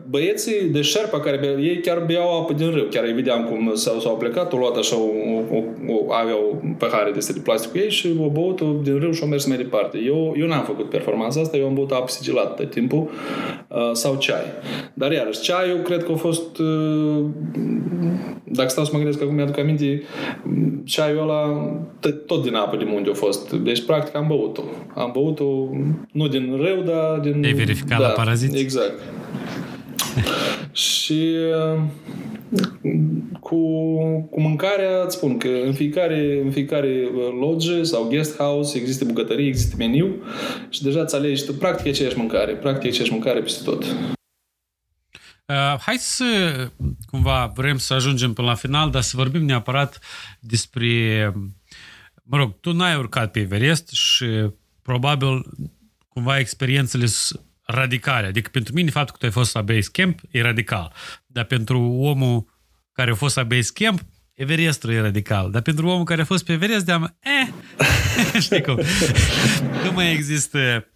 Băieții de șerpa care be, ei chiar beau apă din râu. Chiar îi vedeam cum s-au, s-au plecat, au luat așa, o, o, o, aveau pahare de de plastic cu ei și o băut din râu și au mers mai departe. Eu, eu n-am făcut performanța asta, eu am băut apă sigilată tot timpul uh, sau ceai. Dar iarăși, ceaiul cred că a fost uh, dacă stau să mă gândesc acum, mi-aduc aminte, ceaiul ăla tot din apă de munte a fost. Deci, practic, am băut-o. Am băut-o nu din rău, dar din... Ai verificat da, la paraziți? Exact. *laughs* și uh, cu, cu mâncarea, îți spun că în fiecare, în fiecare lodge sau guest house există bucătărie, există meniu și deja îți alegi, tu practic aceeași mâncare, practic aceeași mâncare peste tot. Uh, hai să, cumva, vrem să ajungem până la final, dar să vorbim neapărat despre, mă rog, tu n-ai urcat pe Everest și probabil cumva experiențele sunt radicale. Adică pentru mine faptul că tu ai fost la base camp e radical. Dar pentru omul care a fost la base camp, Everestul e radical. Dar pentru omul care a fost pe Everest, de eh, *laughs* știi cum, *laughs* nu mai există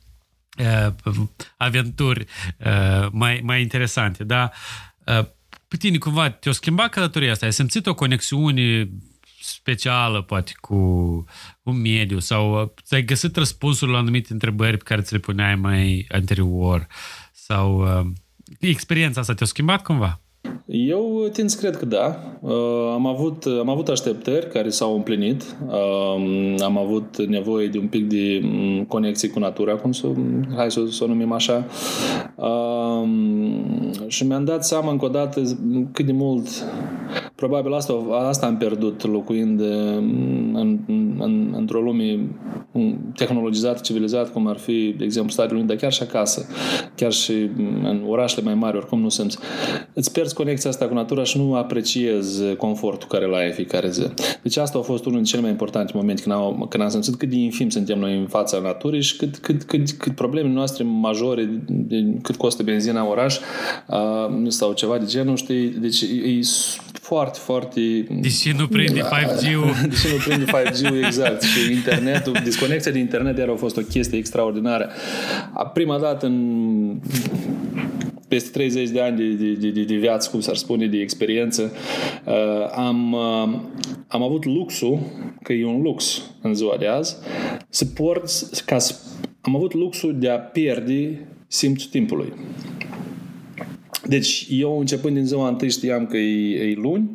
uh, aventuri uh, mai, mai interesante. Dar uh, pe tine cumva te-a schimbat călătoria asta? Ai simțit o conexiune specială, poate, cu un mediu sau ți-ai găsit răspunsuri la anumite întrebări pe care ți le puneai mai anterior sau uh, experiența asta te-a schimbat cumva? Eu tind să cred că da. Uh, am avut, am avut așteptări care s-au împlinit. Uh, am avut nevoie de un pic de mm, conexie cu natura, cum să, hai să, să o numim așa. Uh, și mi-am dat seama încă o dată cât de mult probabil asta, asta am pierdut locuind în, în, într-o lume tehnologizată, civilizată, cum ar fi, de exemplu, Statele Unite, dar chiar și acasă, chiar și în orașele mai mari, oricum nu simți. Îți pierzi conexia asta cu natura și nu apreciezi confortul care l-ai în fiecare zi. Deci asta a fost unul dintre cele mai importante momente când am, când am simțit cât de infim suntem noi în fața naturii și cât, cât, cât, cât problemele noastre majore, de, cât costă benzina în oraș uh, sau ceva de genul, știi? Deci e foarte, foarte... Deși nu prinde 5G-ul. *laughs* Deși nu prinde 5G-ul, exact. și internetul, disconexia de internet iar a fost o chestie extraordinară. Prima dată în peste 30 de ani de, de, de, de viață, cum s-ar spune, de experiență, uh, am, uh, am avut luxul, că e un lux în ziua de azi, să port, ca să, am avut luxul de a pierde simțul timpului. Deci eu începând din ziua întâi știam că e, e luni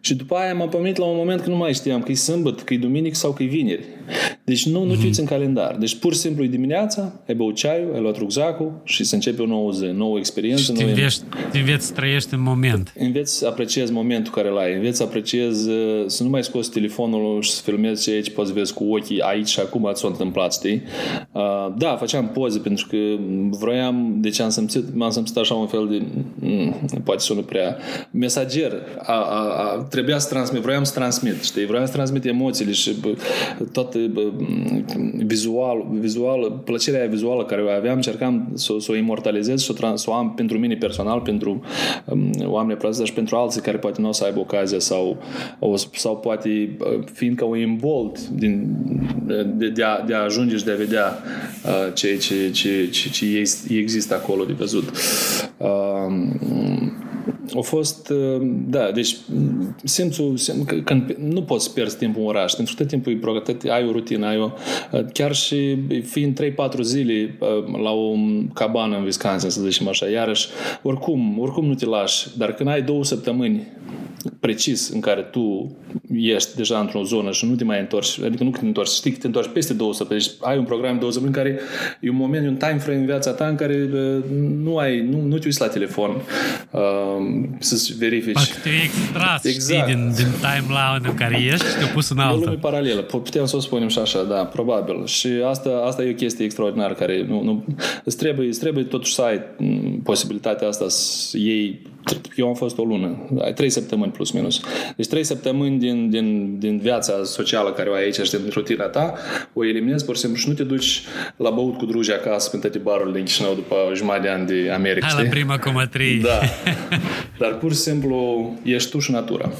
și după aia m-am pomenit la un moment că nu mai știam că e sâmbătă, că e duminic sau că e vineri. Deci nu, nu mm-hmm. în calendar. Deci pur și simplu e dimineața, ai băut ceaiul, ai luat rucsacul și să începe o nouă zi, nouă experiență. Și te înveți, te înveți să trăiești în moment. Înveți să apreciezi momentul care l-ai. Înveți să apreciezi, uh, să nu mai scoți telefonul și să filmezi ce aici poți vezi cu ochii aici și acum s-a întâmplat, știi? Uh, da, făceam poze pentru că vroiam, deci am simțit, m-am simțit așa un fel de, mm, poate sună prea, mesager. A, a, a, trebuia să transmit, vroiam să transmit, știi? Vroiam să transmit emoțiile și tot vizual, vizual, plăcerea vizuală care o aveam, încercam să, să o imortalizez, să o, trans, să o am pentru mine personal, pentru um, oameni prezenți și pentru alții care poate nu o să aibă ocazia sau, o, sau poate fiindcă o imbold din, de, de, a, de a ajunge și de a vedea uh, ce, ce, ce, ce, ce există acolo de văzut. Uh, a fost, uh, da, deci simțul, când nu poți să pierzi timpul în oraș, pentru că tot timpul e pregătit, ai o rutină, ai o, uh, chiar și fiind 3-4 zile uh, la o cabană în Wisconsin, să zicem așa, iarăși, oricum, oricum nu te lași, dar când ai două săptămâni precis în care tu ești deja într-o zonă și nu te mai întorci, adică nu că te întorci, știi că te întorci peste două săptămâni, deci ai un program de două săptămâni care e un moment, un time frame în viața ta în care nu ai, nu, nu te uiți la telefon. Uh, să verifici. Parcă te extras, exact. știi, din, din timeline în care ești și te-a pus în altă. E o lume paralelă, putem să o spunem și așa, da, probabil. Și asta, asta e o chestie extraordinară care nu, nu, îți trebuie, îți trebuie totuși să ai posibilitatea asta să iei eu am fost o lună, trei săptămâni plus minus. Deci trei săptămâni din, din, din viața socială care o ai aici și din rutina ta, o eliminezi pur și simplu și nu te duci la băut cu drugi acasă în toate barurile din Chișinău după jumătate de ani de America. Hai la prima comătrie. Da. *laughs* Dar pur și simplu ești tu și natura.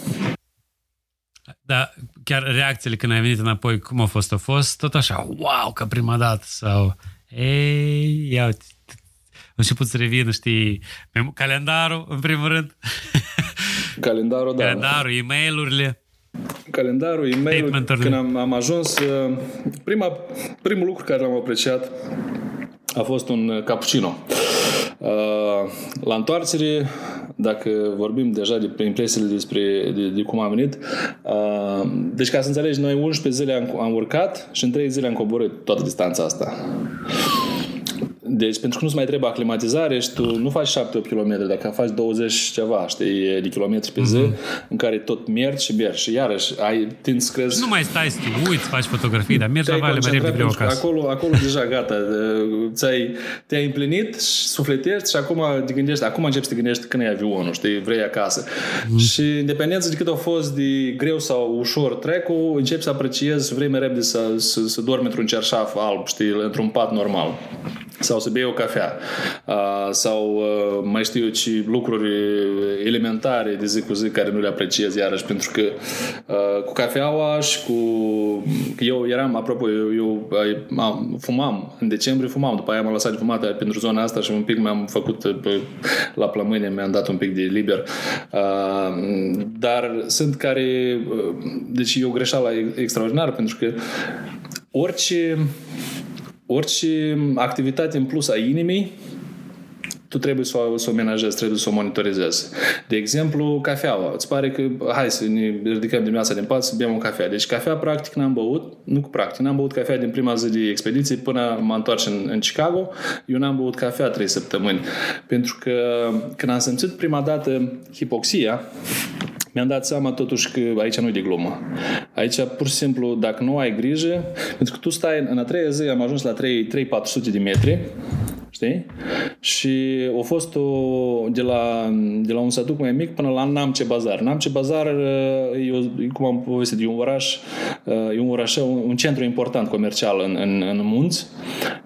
Da, chiar reacțiile când ai venit înapoi, cum a fost? A fost tot așa, wow, ca prima dată sau ei, ia uite, început să revină, știi, calendarul, în primul rând. *laughs* Calendarul, da. Calendarul, e mail Calendarul, e mail când am, am ajuns, uh, prima, primul lucru care l-am apreciat a fost un cappuccino. Uh, la întoarcere, dacă vorbim deja de impresiile despre de, de cum am venit, uh, deci ca să înțelegi, noi 11 zile am, am urcat și în 3 zile am coborât toată distanța asta Deci, pentru că nu-ți mai trebuie aclimatizare și tu nu faci 7-8 km, dacă faci 20 ceva, știi, de kilometri pe zi, mm-hmm. în care tot mergi și mergi și iarăși ai timp să crezi... Nu mai stai să te uiți, faci fotografii, dar mergi la vale mai repede acasă. Acolo, acolo deja gata, ți-ai, te-ai împlinit și sufletești și acum te gândești, acum începi să te gândești când e avionul, știi, vrei acasă. Mm. Și independență de cât a fost de greu sau ușor trecul, începi să apreciezi, vrei mai repede să, să, să dormi într-un cerșaf alb, știi, într-un pat normal sau să bei o cafea. Sau mai știu eu ce lucruri elementare de zi cu zi care nu le apreciez iarăși pentru că cu cafeaua și cu eu eram, apropo, eu, eu am, fumam în decembrie fumam, după aia m-am lăsat de fumat pentru zona asta și un pic mi-am făcut la plămâne, mi-am dat un pic de liber. Dar sunt care deci e o greșeală extraordinară pentru că orice orice activitate în plus a inimii, tu trebuie să o, să o menajezi, trebuie să o monitorizezi. De exemplu, cafeaua. Îți pare că hai să ne ridicăm dimineața din pat să bem o cafea. Deci cafea practic n-am băut, nu cu practic, n-am băut cafea din prima zi de expediție până m-am întors în, în Chicago. Eu n-am băut cafea trei săptămâni. Pentru că când am simțit prima dată hipoxia, mi-am dat seama totuși că aici nu e de glumă. Aici, pur și simplu, dacă nu ai grijă, pentru că tu stai în a treia zi, am ajuns la 3-400 de metri, știi? Și a fost o, de, la, de la un satuc mai mic până la Namce Bazar. Namce Bazar, e, cum am povestit, e un oraș, e un oraș, un centru important comercial în, în, în munți.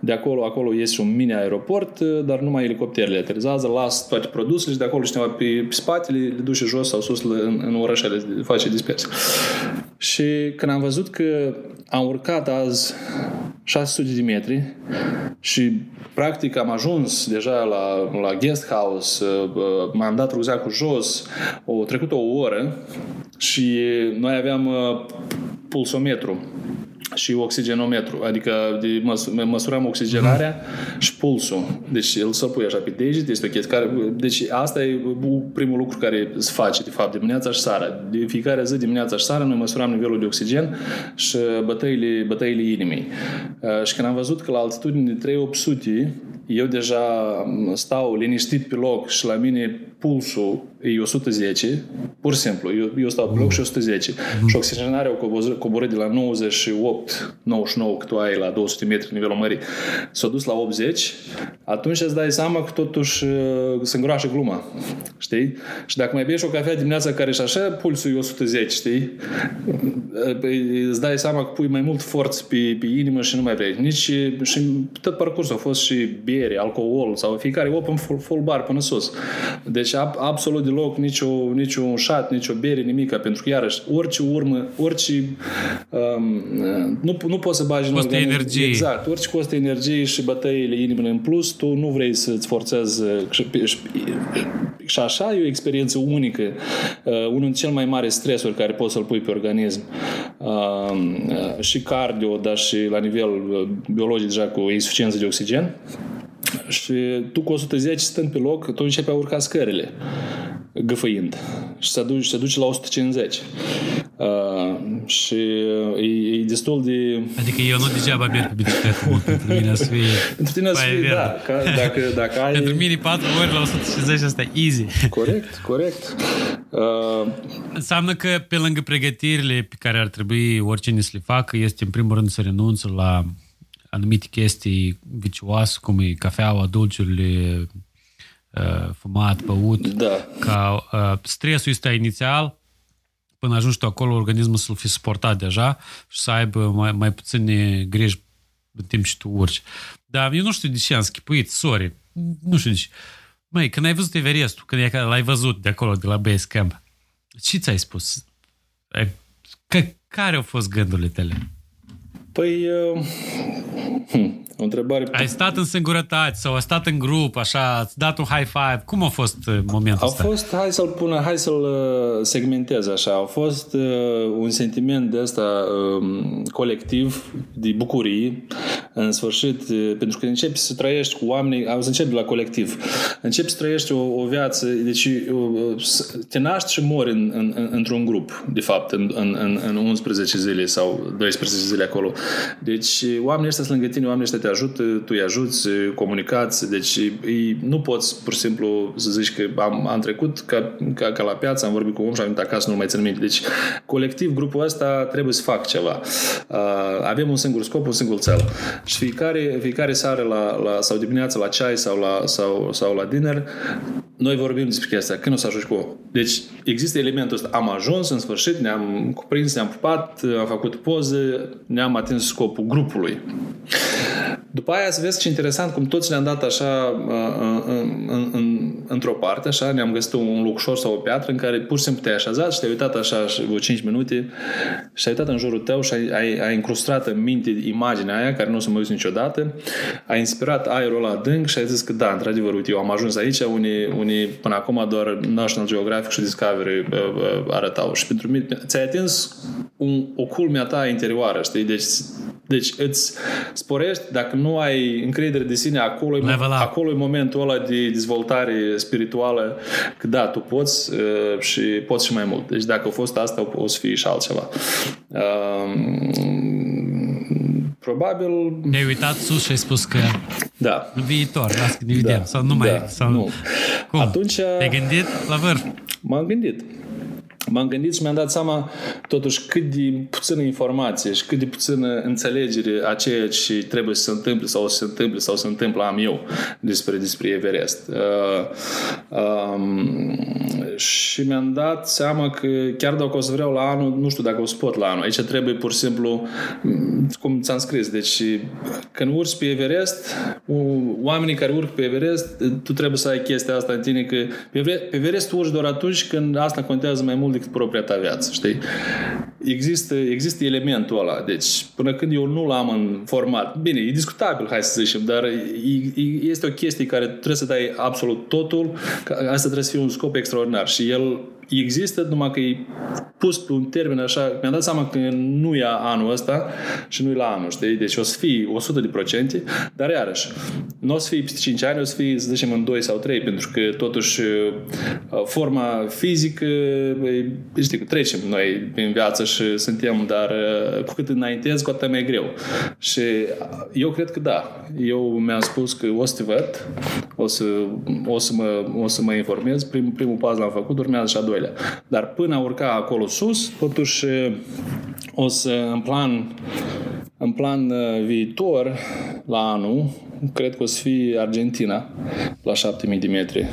De acolo, acolo este un mini aeroport, dar numai elicopterele aterizează, las toate produsele și de acolo cineva pe, pe spatele le duce jos sau sus în, în orașele, face dispersie. Și când am văzut că am urcat azi 600 de metri și practic am ajuns deja la, la guest house, uh, uh, m-am dat rucsacul jos, o trecut o oră și noi aveam uh, pulsometru și oxigenometru, adică de măs- măsurăm oxigenarea mm. și pulsul. Deci el să pui așa pe degete, este o chestie care... Deci asta e primul lucru care se face, de fapt, dimineața și seara. De fiecare zi, dimineața și seara, noi măsurăm nivelul de oxigen și bătăile, bătăile inimii. Uh, și când am văzut că la altitudine de 3800 eu deja stau liniștit pe loc și la mine pulsul e 110, pur și simplu, eu, eu stau pe loc și 110 mm-hmm. și oxigenarea o coborât de la 98, 99 cât tu ai la 200 metri nivelul mării, s-a dus la 80, atunci îți dai seama că totuși uh, se îngroașă gluma, știi? Și dacă mai bei o cafea dimineața care și așa, pulsul e 110, știi? Păi, îți dai seama că pui mai mult forț pe, pe inimă și nu mai vrei. Nici și tot parcursul a fost și biere, alcool sau fiecare open full, full bar până sus. Deci ab, absolut deloc nicio, niciun șat, nicio bere, nimica, pentru că iarăși orice urmă, orice um, nu, nu poți să bagi costă în energie. Exact, orice costă energie și bătăile inimii în plus, tu nu vrei să-ți forțezi și, și, și așa e o experiență unică, uh, unul dintre cel mai mari stresuri care poți să-l pui pe organism. Uh, uh, și cardio, dar și la nivel uh, biologic deja cu insuficiență de oxigen. Și tu cu 110 stând pe loc, tu începi a urca scările, găfăind. Și se duce, se duce la 150. Uh, și e, e destul de... Adică eu nu degeaba merg pe bicicletă pentru mine să fie... pentru tine să fie, da. Ca, dacă, dacă ai... pentru mine 4 ori la 150 asta easy. Corect, corect. Uh... Înseamnă că pe lângă pregătirile pe care ar trebui oricine să le facă, este în primul rând să renunță la anumite chestii vicioase, cum e cafeaua, dulciurile, uh, fumat, băut, da. ca uh, stresul este inițial, până ajungi tu acolo, organismul să-l fi suportat deja și să aibă mai, mai puține griji în timp ce tu urci. Dar eu nu știu de ce am schipuit, sorry, nu știu de ce. Măi, când ai văzut Everestul, când l-ai văzut de acolo, de la base camp, ce ți-ai spus? Că, care au fost gândurile tale? Păi, uh, hm, o întrebare... Ai stat în singurătate sau ai stat în grup, așa, ați dat un high five. Cum a fost uh, momentul ăsta? A fost, hai să-l pună, hai să-l uh, segmentez așa. A fost uh, un sentiment de ăsta um, colectiv, de bucurie, în sfârșit, uh, pentru că începi să trăiești cu oamenii, să începi de la colectiv. Începi să trăiești o, o viață, deci uh, te naști și mori în, în, într-un grup, de fapt, în, în, în 11 zile sau 12 zile acolo. Deci oamenii ăștia sunt lângă tine, oamenii ăștia te ajută, tu îi ajuți, comunicați, deci ei, nu poți pur și simplu să zici că am, am trecut ca, ca, ca la piață, am vorbit cu om și am venit acasă, nu mai țin minte. Deci, colectiv, grupul ăsta trebuie să fac ceva. Uh, avem un singur scop, un singur cel. Și fiecare, fiecare seară la, la, sau dimineața la ceai sau la, sau, sau la dinner, noi vorbim despre chestia, când o să ajungi cu Deci există elementul ăsta. Am ajuns în sfârșit, ne-am cuprins, ne-am pupat, am făcut poze, ne-am atins scopul grupului. După aia să vezi ce interesant cum toți ne-am dat așa în, în, în, într-o parte, așa, ne-am găsit un lucșor sau o piatră în care pur și simplu te-ai așezat și te-ai uitat așa vreo 5 minute și ai uitat în jurul tău și ai, ai, ai incrustat în minte imaginea aia care nu o să mă uit niciodată, ai inspirat aerul ăla adânc și ai zis că da, într-adevăr, uite, eu am ajuns aici, unii, unii până acum doar National Geographic și Discovery arătau. Și pentru mine ți-ai atins un, o culmea ta interioară, știi? Deci, deci îți sporești, dacă nu ai încredere de sine, acolo, e, acolo e momentul ăla de dezvoltare spirituală, că da, tu poți uh, și poți și mai mult. Deci dacă a fost asta, o să fie și altceva. Uh, probabil... Te-ai uitat sus și ai spus că da. în viitor, las că ne vedem, da. sau nu mai... Da. Sau... Nu. Cum? Atunci... Te-ai gândit la vârf? M-am gândit m-am gândit și mi-am dat seama totuși cât de puțină informație și cât de puțină înțelegere a ceea ce trebuie să se întâmple sau să se întâmple sau să se întâmplă am eu despre, despre Everest. Uh, um, și mi-am dat seama că chiar dacă o să vreau la anul, nu știu dacă o să pot la anul. Aici trebuie pur și simplu, cum ți-am scris, deci când urci pe Everest, oamenii care urc pe Everest, tu trebuie să ai chestia asta în tine că pe Everest urci doar atunci când asta contează mai mult decât propria ta viață, știi? Există, există elementul ăla. Deci, până când eu nu l-am în format, bine, e discutabil, hai să zicem, dar e, este o chestie care trebuie să dai absolut totul, asta trebuie să fie un scop extraordinar și el există, numai că e pus pe un termen așa, mi-am dat seama că nu e anul ăsta și nu e la anul, știi? Deci o să fie 100 de procente, dar iarăși, nu o să fie peste 5 ani, o să fie, să zicem, în 2 sau 3, pentru că totuși uh, forma fizică, știi, trecem noi prin viață și suntem, dar uh, cu cât înaintez, cu atât mai greu. Și eu cred că da. Eu mi-am spus că o să te văd, o să, o să, mă, o să mă informez, Prim, primul pas l-am făcut, urmează și a doilea doilea. Dar până a urca acolo sus, totuși o să, în plan, în plan uh, viitor, la anul, cred că o să fie Argentina la 7000 de metri.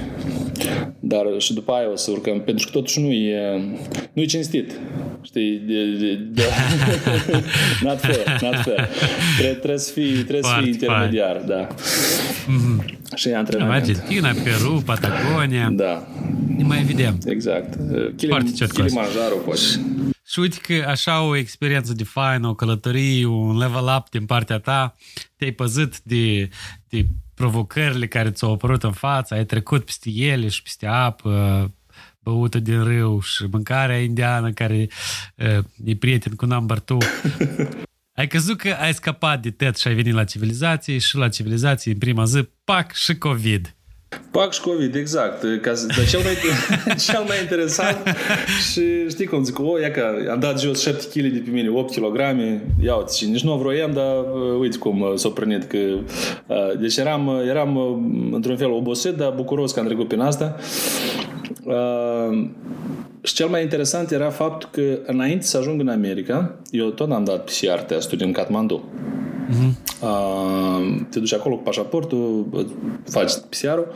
Dar și după aia o să urcăm, pentru că totuși nu e, nu e cinstit. Știi? De, de, de, *laughs* not fair, not fair. Trebuie, trebuie să fii, trebuie să fii intermediar, da. Mm-hmm. Și antrenament. Argentina, Peru, Patagonia. Da. Ne mai vedem. Exact. Kilimanjaro, poate. Și uite că așa o experiență de faină, o călătorie, un level up din partea ta, te-ai păzit de, de provocările care ți-au apărut în față, ai trecut peste ele și peste apă, băută din râu și mâncarea indiană care uh, e prieten cu number two. ai căzut că ai scăpat de tot și ai venit la civilizație și la civilizație în prima zi, pac, și COVID. Pac și COVID, exact. Ca, dar cel mai, *laughs* cel mai interesant și știi cum zic, o, ia că am dat jos 7 kg de pe mine, 8 kg, ia uite, și nici nu vroiam, dar uh, uite cum uh, s-a prânit că... Uh, deci eram, eram într-un fel obosit, dar bucuros că am trecut prin asta. Și cel mai interesant era faptul că înainte să ajung în America, eu tot am dat PCR testul din Kathmandu. Uh-huh. Uh, te duci acolo cu pașaportul, faci PCR-ul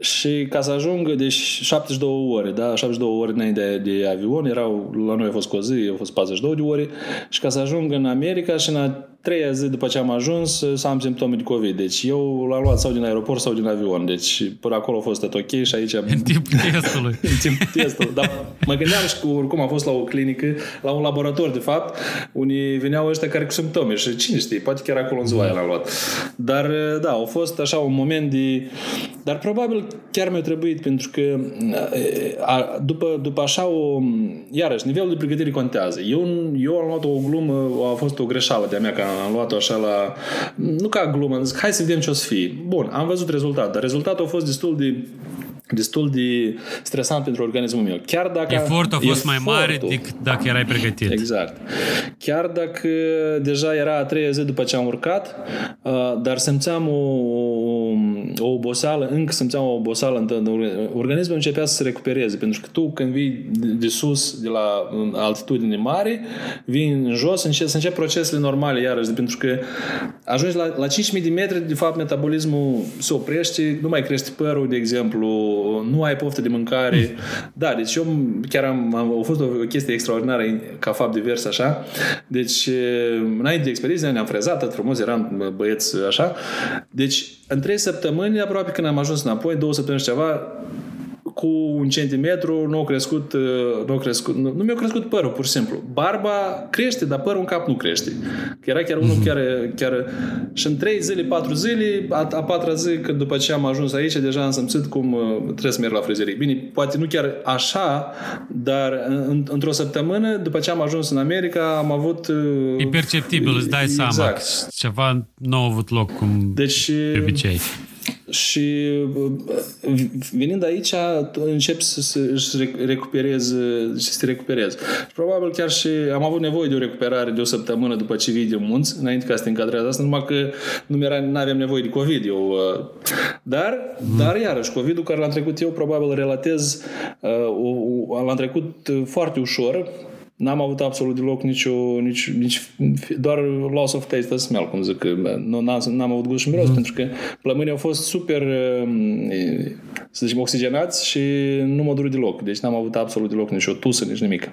și ca să ajung, deci 72 ore, da? 72 ore înainte de, de avion, erau, la noi a fost cu o zi, au fost 42 de ore și ca să ajung în America și în a treia zi după ce am ajuns să am simptome de COVID. Deci eu l-am luat sau din aeroport sau din avion. Deci până acolo a fost tot ok și aici... *laughs* În timpul *laughs* testului. în timpul testului. Dar mă gândeam și cu, oricum am fost la o clinică, la un laborator de fapt, unii veneau ăștia care cu simptome și cine știe, poate chiar acolo în ziua l-am luat. Dar da, a fost așa un moment de... Dar probabil chiar mi-a trebuit pentru că a, după, după așa o... Iarăși, nivelul de pregătire contează. Eu, eu am luat o glumă, a fost o greșeală de-a mea, că am luat-o așa la... Nu ca glumă, zic, hai să vedem ce o să fie. Bun, am văzut rezultat, dar rezultatul a fost destul de destul de stresant pentru organismul meu. Chiar dacă Efortul a fost mai mare decât dacă erai pregătit. Exact. Chiar dacă deja era a treia zi după ce am urcat, uh, dar simțeam o, o oboseală, încă simțeam o oboseală în organismul începea să se recupereze, pentru că tu când vii de sus, de la altitudine mare, vii în jos, încep, să încep procesele normale iarăși, pentru că ajungi la, la 5.000 de metri, de fapt metabolismul se oprește, nu mai crește părul, de exemplu, nu ai poftă de mâncare. *laughs* Da, deci eu chiar am, am a fost o, o chestie extraordinară ca fapt divers așa. Deci, înainte de expediție ne-am frezat, tot frumos, eram băieți așa. Deci, în trei săptămâni, aproape când am ajuns înapoi, două săptămâni și ceva, cu un centimetru, nu a crescut, uh, nu, a crescut, nu, nu mi-a crescut părul, pur și simplu. Barba crește, dar părul în cap nu crește. Că era chiar unul mm-hmm. chiar, chiar... Și în trei zile, patru zile, a, a patra zi, când după ce am ajuns aici, deja am simțit cum uh, trebuie să merg la frizerie. Bine, poate nu chiar așa, dar în, într-o săptămână, după ce am ajuns în America, am avut... Uh, e perceptibil, îți dai exact. seama că ceva nu a avut loc cum deci, de obicei. Și venind aici, încep să, se recuperez și să te recuperez. Și probabil chiar și am avut nevoie de o recuperare de o săptămână după ce vii de munți, înainte ca să te încadrezi asta, numai că nu aveam nevoie de COVID eu. Uh, dar, mm. dar iarăși, COVID-ul care l-am trecut eu, probabil relatez, uh, l-am trecut foarte ușor, N-am avut absolut deloc nicio, nici, nici doar loss of taste of smell, cum zic. Nu, n-am, n-am avut gust și miros, mm. pentru că plămânii au fost super, um, să zicem, oxigenați și nu mă durut deloc. Deci n-am avut absolut deloc nicio tusă, nici nimic.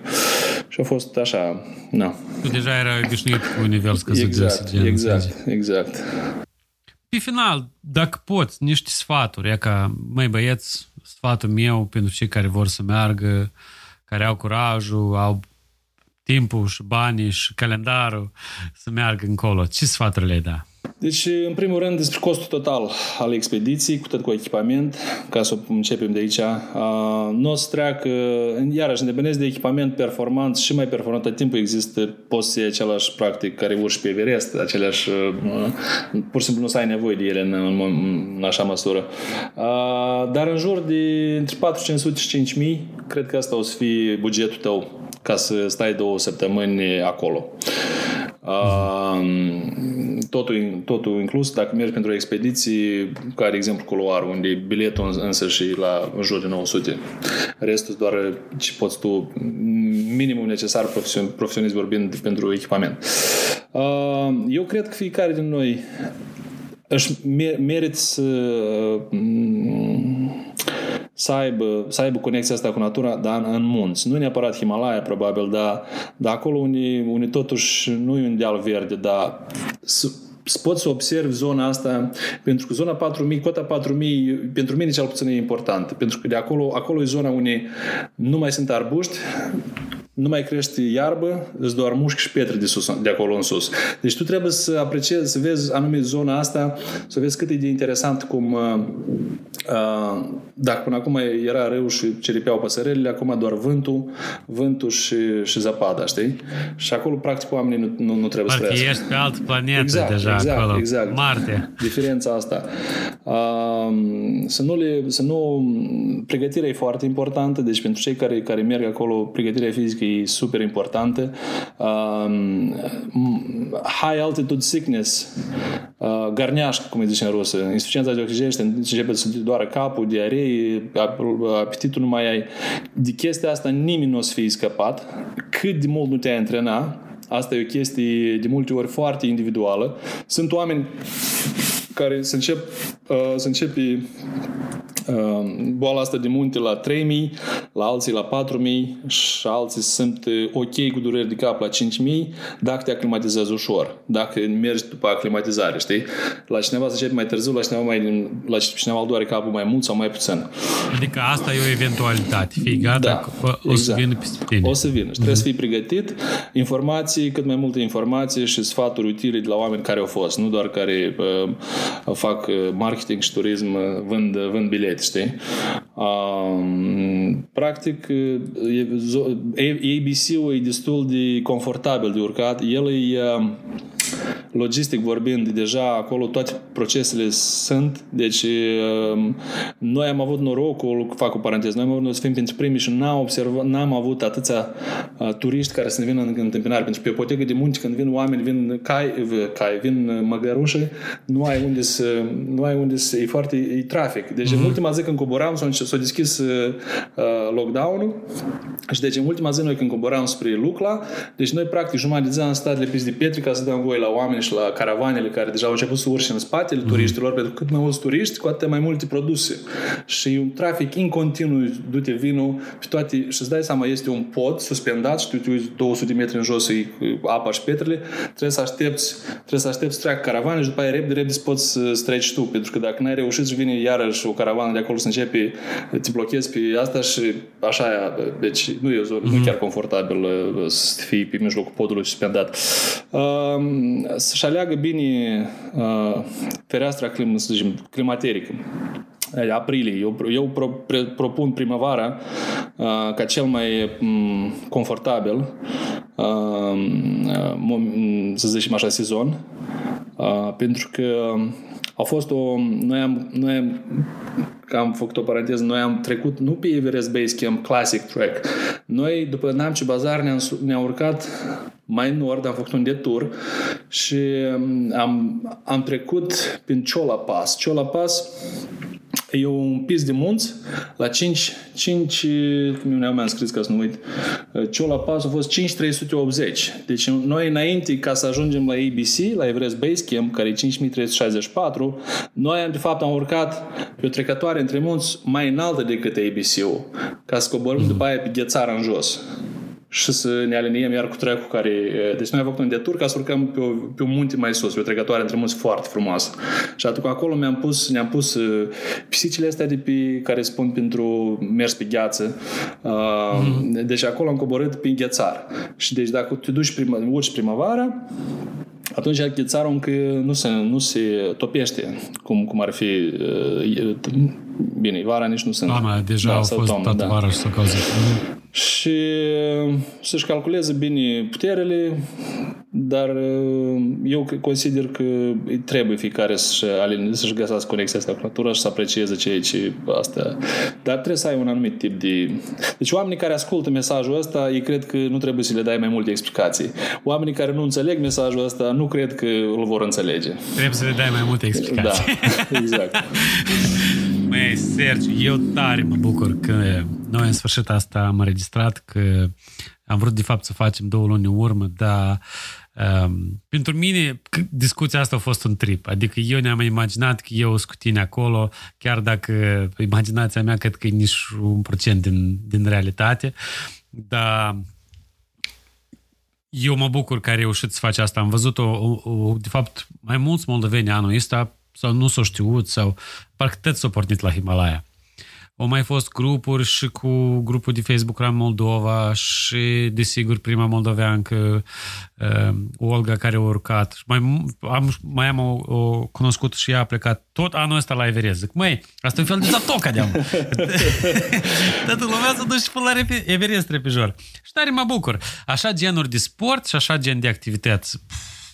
Și a fost așa, na. Tu deja era obișnuit cu nivel scăzut exact, de oxigen. Exact, exact. Pe final, dacă poți, niște sfaturi, e ca, măi băieți, sfatul meu pentru cei care vor să meargă, care au curajul, au timpul și banii și calendarul să meargă încolo. Ce sfaturi le da? Deci, în primul rând, despre costul total al expediției, cu tot cu echipament, ca să începem de aici. Nu o să treacă, iarăși, independent de echipament performant și mai performant, tot timpul există, poți să iei același, practic, care urci pe Everest, aceleași, pur și simplu nu să ai nevoie de ele în, în, în așa măsură. Dar în jur de între 400 și 5.000, cred că asta o să fie bugetul tău ca să stai două săptămâni acolo. Uh, totul, totul inclus, dacă mergi pentru o expediție, ca de exemplu Coloar, unde e biletul însă și la în jur de 900. Restul doar ce poți tu, minimum necesar profesion, profesionist vorbind pentru echipament. Uh, eu cred că fiecare din noi își merită să să aibă, să aibă conexia asta cu natura, dar în, în munți. Nu neapărat Himalaya, probabil, dar, dar acolo unde, unde totuși nu e un deal verde, dar să, poți să observi zona asta, pentru că zona 4000, cota 4000, pentru mine cel puțin e importantă, pentru că de acolo, acolo e zona unde nu mai sunt arbuști, nu mai crește iarbă, îți doar mușchi și pietre de, sus, de acolo în sus. Deci tu trebuie să apreciezi, să vezi anume zona asta, să vezi cât e de interesant cum uh, uh, dacă până acum era râu și ceripeau păsărelile, acum doar vântul, vântul și, și zăpada, știi? Și acolo, practic, oamenii nu, nu, nu trebuie Parcă să trăiască. ești pe altă planetă exact, deja exact, acolo. Exact. Marte. Diferența asta. Uh, să nu le, să nu, pregătirea e foarte importantă, deci pentru cei care, care merg acolo, pregătirea fizică e super importantă. Um, high altitude sickness, uh, garneașcă, cum îi zice în rusă, insuficiența de oxigen, începe să doară capul, diaree, apetitul nu mai ai. De chestia asta nimeni nu o să fie scăpat. Cât de mult nu te-ai antrena, asta e o chestie de multe ori foarte individuală. Sunt oameni care să încep, uh, să începe Ehm, boala asta de munte la 3000, la alții la 4000 și alții sunt eh, ok cu dureri de cap la 5000 dacă te aclimatizezi ușor, dacă mergi după aclimatizare, știi? La cineva se începe mai târziu, la cineva, mai, la cineva îl doare capul mai mult sau mai puțin. Adică asta e o eventualitate. Fii gata, da, o exact. să vină peste tine. O să vină. Și trebuie mm-hmm. să fii pregătit. Informații, cât mai multe informații și sfaturi utile de la oameni care au fost, nu doar care uh, fac eh, marketing și turism, vând, vând bilete bilet, știi? Um, practic, ABC-ul e destul de confortabil de urcat. El e logistic vorbind, deja acolo toate procesele sunt, deci um, noi am avut norocul, fac o paranteză, noi am avut norocul să fim printre primii și n-am, observat, n-am avut atâția uh, turiști care să ne vină în întâmpinare, pentru că pe potegă de munte când vin oameni, vin cai, cai vin măgărușe, nu ai unde să, nu ai unde să, e foarte, e trafic. Deci mm-hmm. în mhm. ultima zi când coboram, s-a, s-a deschis uh, lockdown-ul și deci în ultima zi noi când coboram spre Lucla, deci noi practic jumătate de zi am stat lepiți de pietre ca să dăm voie la oameni și la caravanele care deja au început să urce în spatele mm-hmm. turiștilor, pentru că cât mai mulți turiști, cu atât mai multe produse. Și e un trafic incontinu, du-te vinul, și toate, și îți dai seama, este un pod suspendat și tu te uiți 200 de metri în jos, e apa și pietrele, trebuie să aștepți, trebuie să aștepți să treacă caravane și după aia repede, repede să poți să treci tu, pentru că dacă n-ai reușit și vine iarăși o caravană de acolo să începe, te blochezi pe asta și așa, deci nu e o zonă, mm-hmm. nu chiar confortabil să fii pe mijlocul podului suspendat. Uh, să-și aleagă bine uh, fereastra clim, să zicem, climaterică aprilie. Eu, eu pro, pre, propun primăvara uh, ca cel mai um, confortabil, uh, să zicem așa, sezon, uh, pentru că a fost o... Noi am, noi am că am făcut o paranteză, noi am trecut nu pe Everest Base Camp Classic Track. Noi, după Namci Bazar, ne-am, ne-am urcat mai nord, am făcut un detur și am, am trecut prin Chola Pass. Chola Pass E un pis de munți la 5, 5 nu mi-am scris ca să nu uit, Ciola Pass a fost 5380. Deci noi înainte ca să ajungem la ABC, la Everest Base Camp, care e 5364, noi de fapt am urcat pe o trecătoare între munți mai înaltă decât ABC-ul, ca să coborâm după aia pe ghețara în jos și să ne aliniem iar cu trecul care... Deci noi am făcut un detur ca să urcăm pe, o, pe un munte mai sus, pe o trecătoare între munți foarte frumoasă. Și atunci acolo mi-am pus, ne-am pus pisicile astea de pe, care spun pentru mers pe gheață. Mm-hmm. Deci acolo am coborât pe ghețar. Și deci dacă te duci prima, urci primăvara, atunci ghețarul încă nu se, nu se topește cum, cum ar fi bine, vara nici nu sunt. Da, deja da, au fost toamnă, toată da. vara și s-au cauzat și uh, să-și calculeze bine puterele, dar uh, eu consider că trebuie fiecare să-și, să-și găsească conexia asta cu natura și să aprecieze ceea ce asta. Dar trebuie să ai un anumit tip de... Deci oamenii care ascultă mesajul ăsta, ei cred că nu trebuie să le dai mai multe explicații. Oamenii care nu înțeleg mesajul ăsta, nu cred că îl vor înțelege. Trebuie să le dai mai multe explicații. Da, *laughs* exact. *laughs* Măi, Sergiu, eu tare mă bucur că noi în sfârșit asta am înregistrat, că am vrut de fapt să facem două luni în urmă, dar um, pentru mine discuția asta a fost un trip. Adică eu ne-am imaginat că eu sunt cu tine acolo, chiar dacă imaginația mea cred că e nici un procent din, din realitate, dar eu mă bucur că ai reușit să faci asta. Am văzut-o, de fapt, mai mulți moldoveni anul ăsta sau nu s-au știut, sau parcă tot s-au pornit la Himalaya. Au mai fost grupuri și cu grupul de Facebook Ram Moldova și, desigur, prima moldoveancă, uh, Olga, care a urcat. Mai am, mai am o, o cunoscut și ea a plecat tot anul ăsta la Everest. Zic, măi, asta e un fel de zatoca de *laughs* Toată lumea să duce până la Everest repijor. Și tare mă bucur. Așa genuri de sport și așa gen de activități. Pff,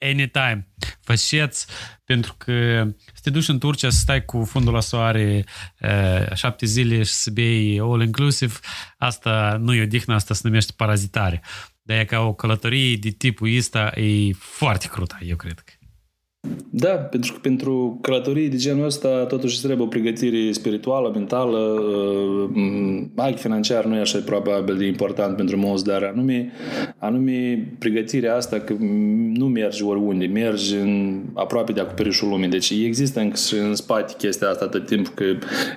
anytime. Faceți, pentru că să te duci în Turcia să stai cu fundul la soare uh, șapte zile și să bei all inclusive, asta nu e odihnă, asta se numește parazitare. Dar e ca o călătorie de tipul ăsta e foarte crută, eu cred că. Da, pentru că pentru călătorii de genul ăsta totuși trebuie o pregătire spirituală, mentală, mai uh, financiar nu e așa probabil de important pentru mulți, dar anume, anume pregătirea asta că nu mergi oriunde, mergi în, aproape de acoperișul lumii. Deci există încă și în spate chestia asta atât timp că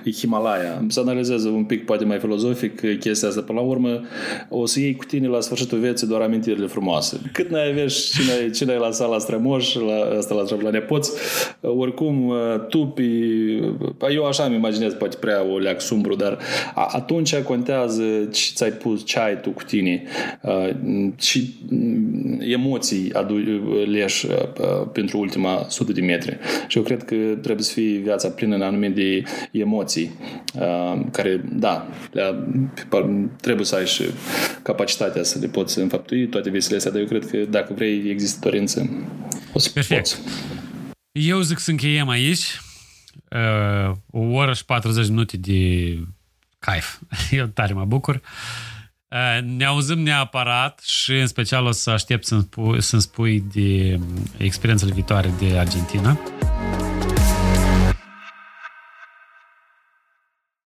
e Himalaya. Să analizează un pic poate mai filozofic chestia asta. Până la urmă o să iei cu tine la sfârșitul vieții doar amintirile frumoase. Cât n-ai avea și cine, cine ai lăsat la strămoș, la, asta la așa la nepoți. Oricum, tu pe... Eu așa îmi imaginez, poate prea o leac sumbru, dar atunci contează ce ți-ai pus, ce ai tu cu tine și emoții adu- leși pentru ultima sută de metri. Și eu cred că trebuie să fie viața plină în anumite emoții care, da, trebuie să ai și capacitatea să le poți înfăptui toate visele astea, dar eu cred că dacă vrei, există dorință. O să Perfect. poți. Eu zic să încheiem aici. Uh, o oră și 40 minute de caif. *laughs* Eu tare mă bucur. Uh, ne auzim neapărat și în special o să aștept să-mi spui, să spui de experiențele viitoare de Argentina.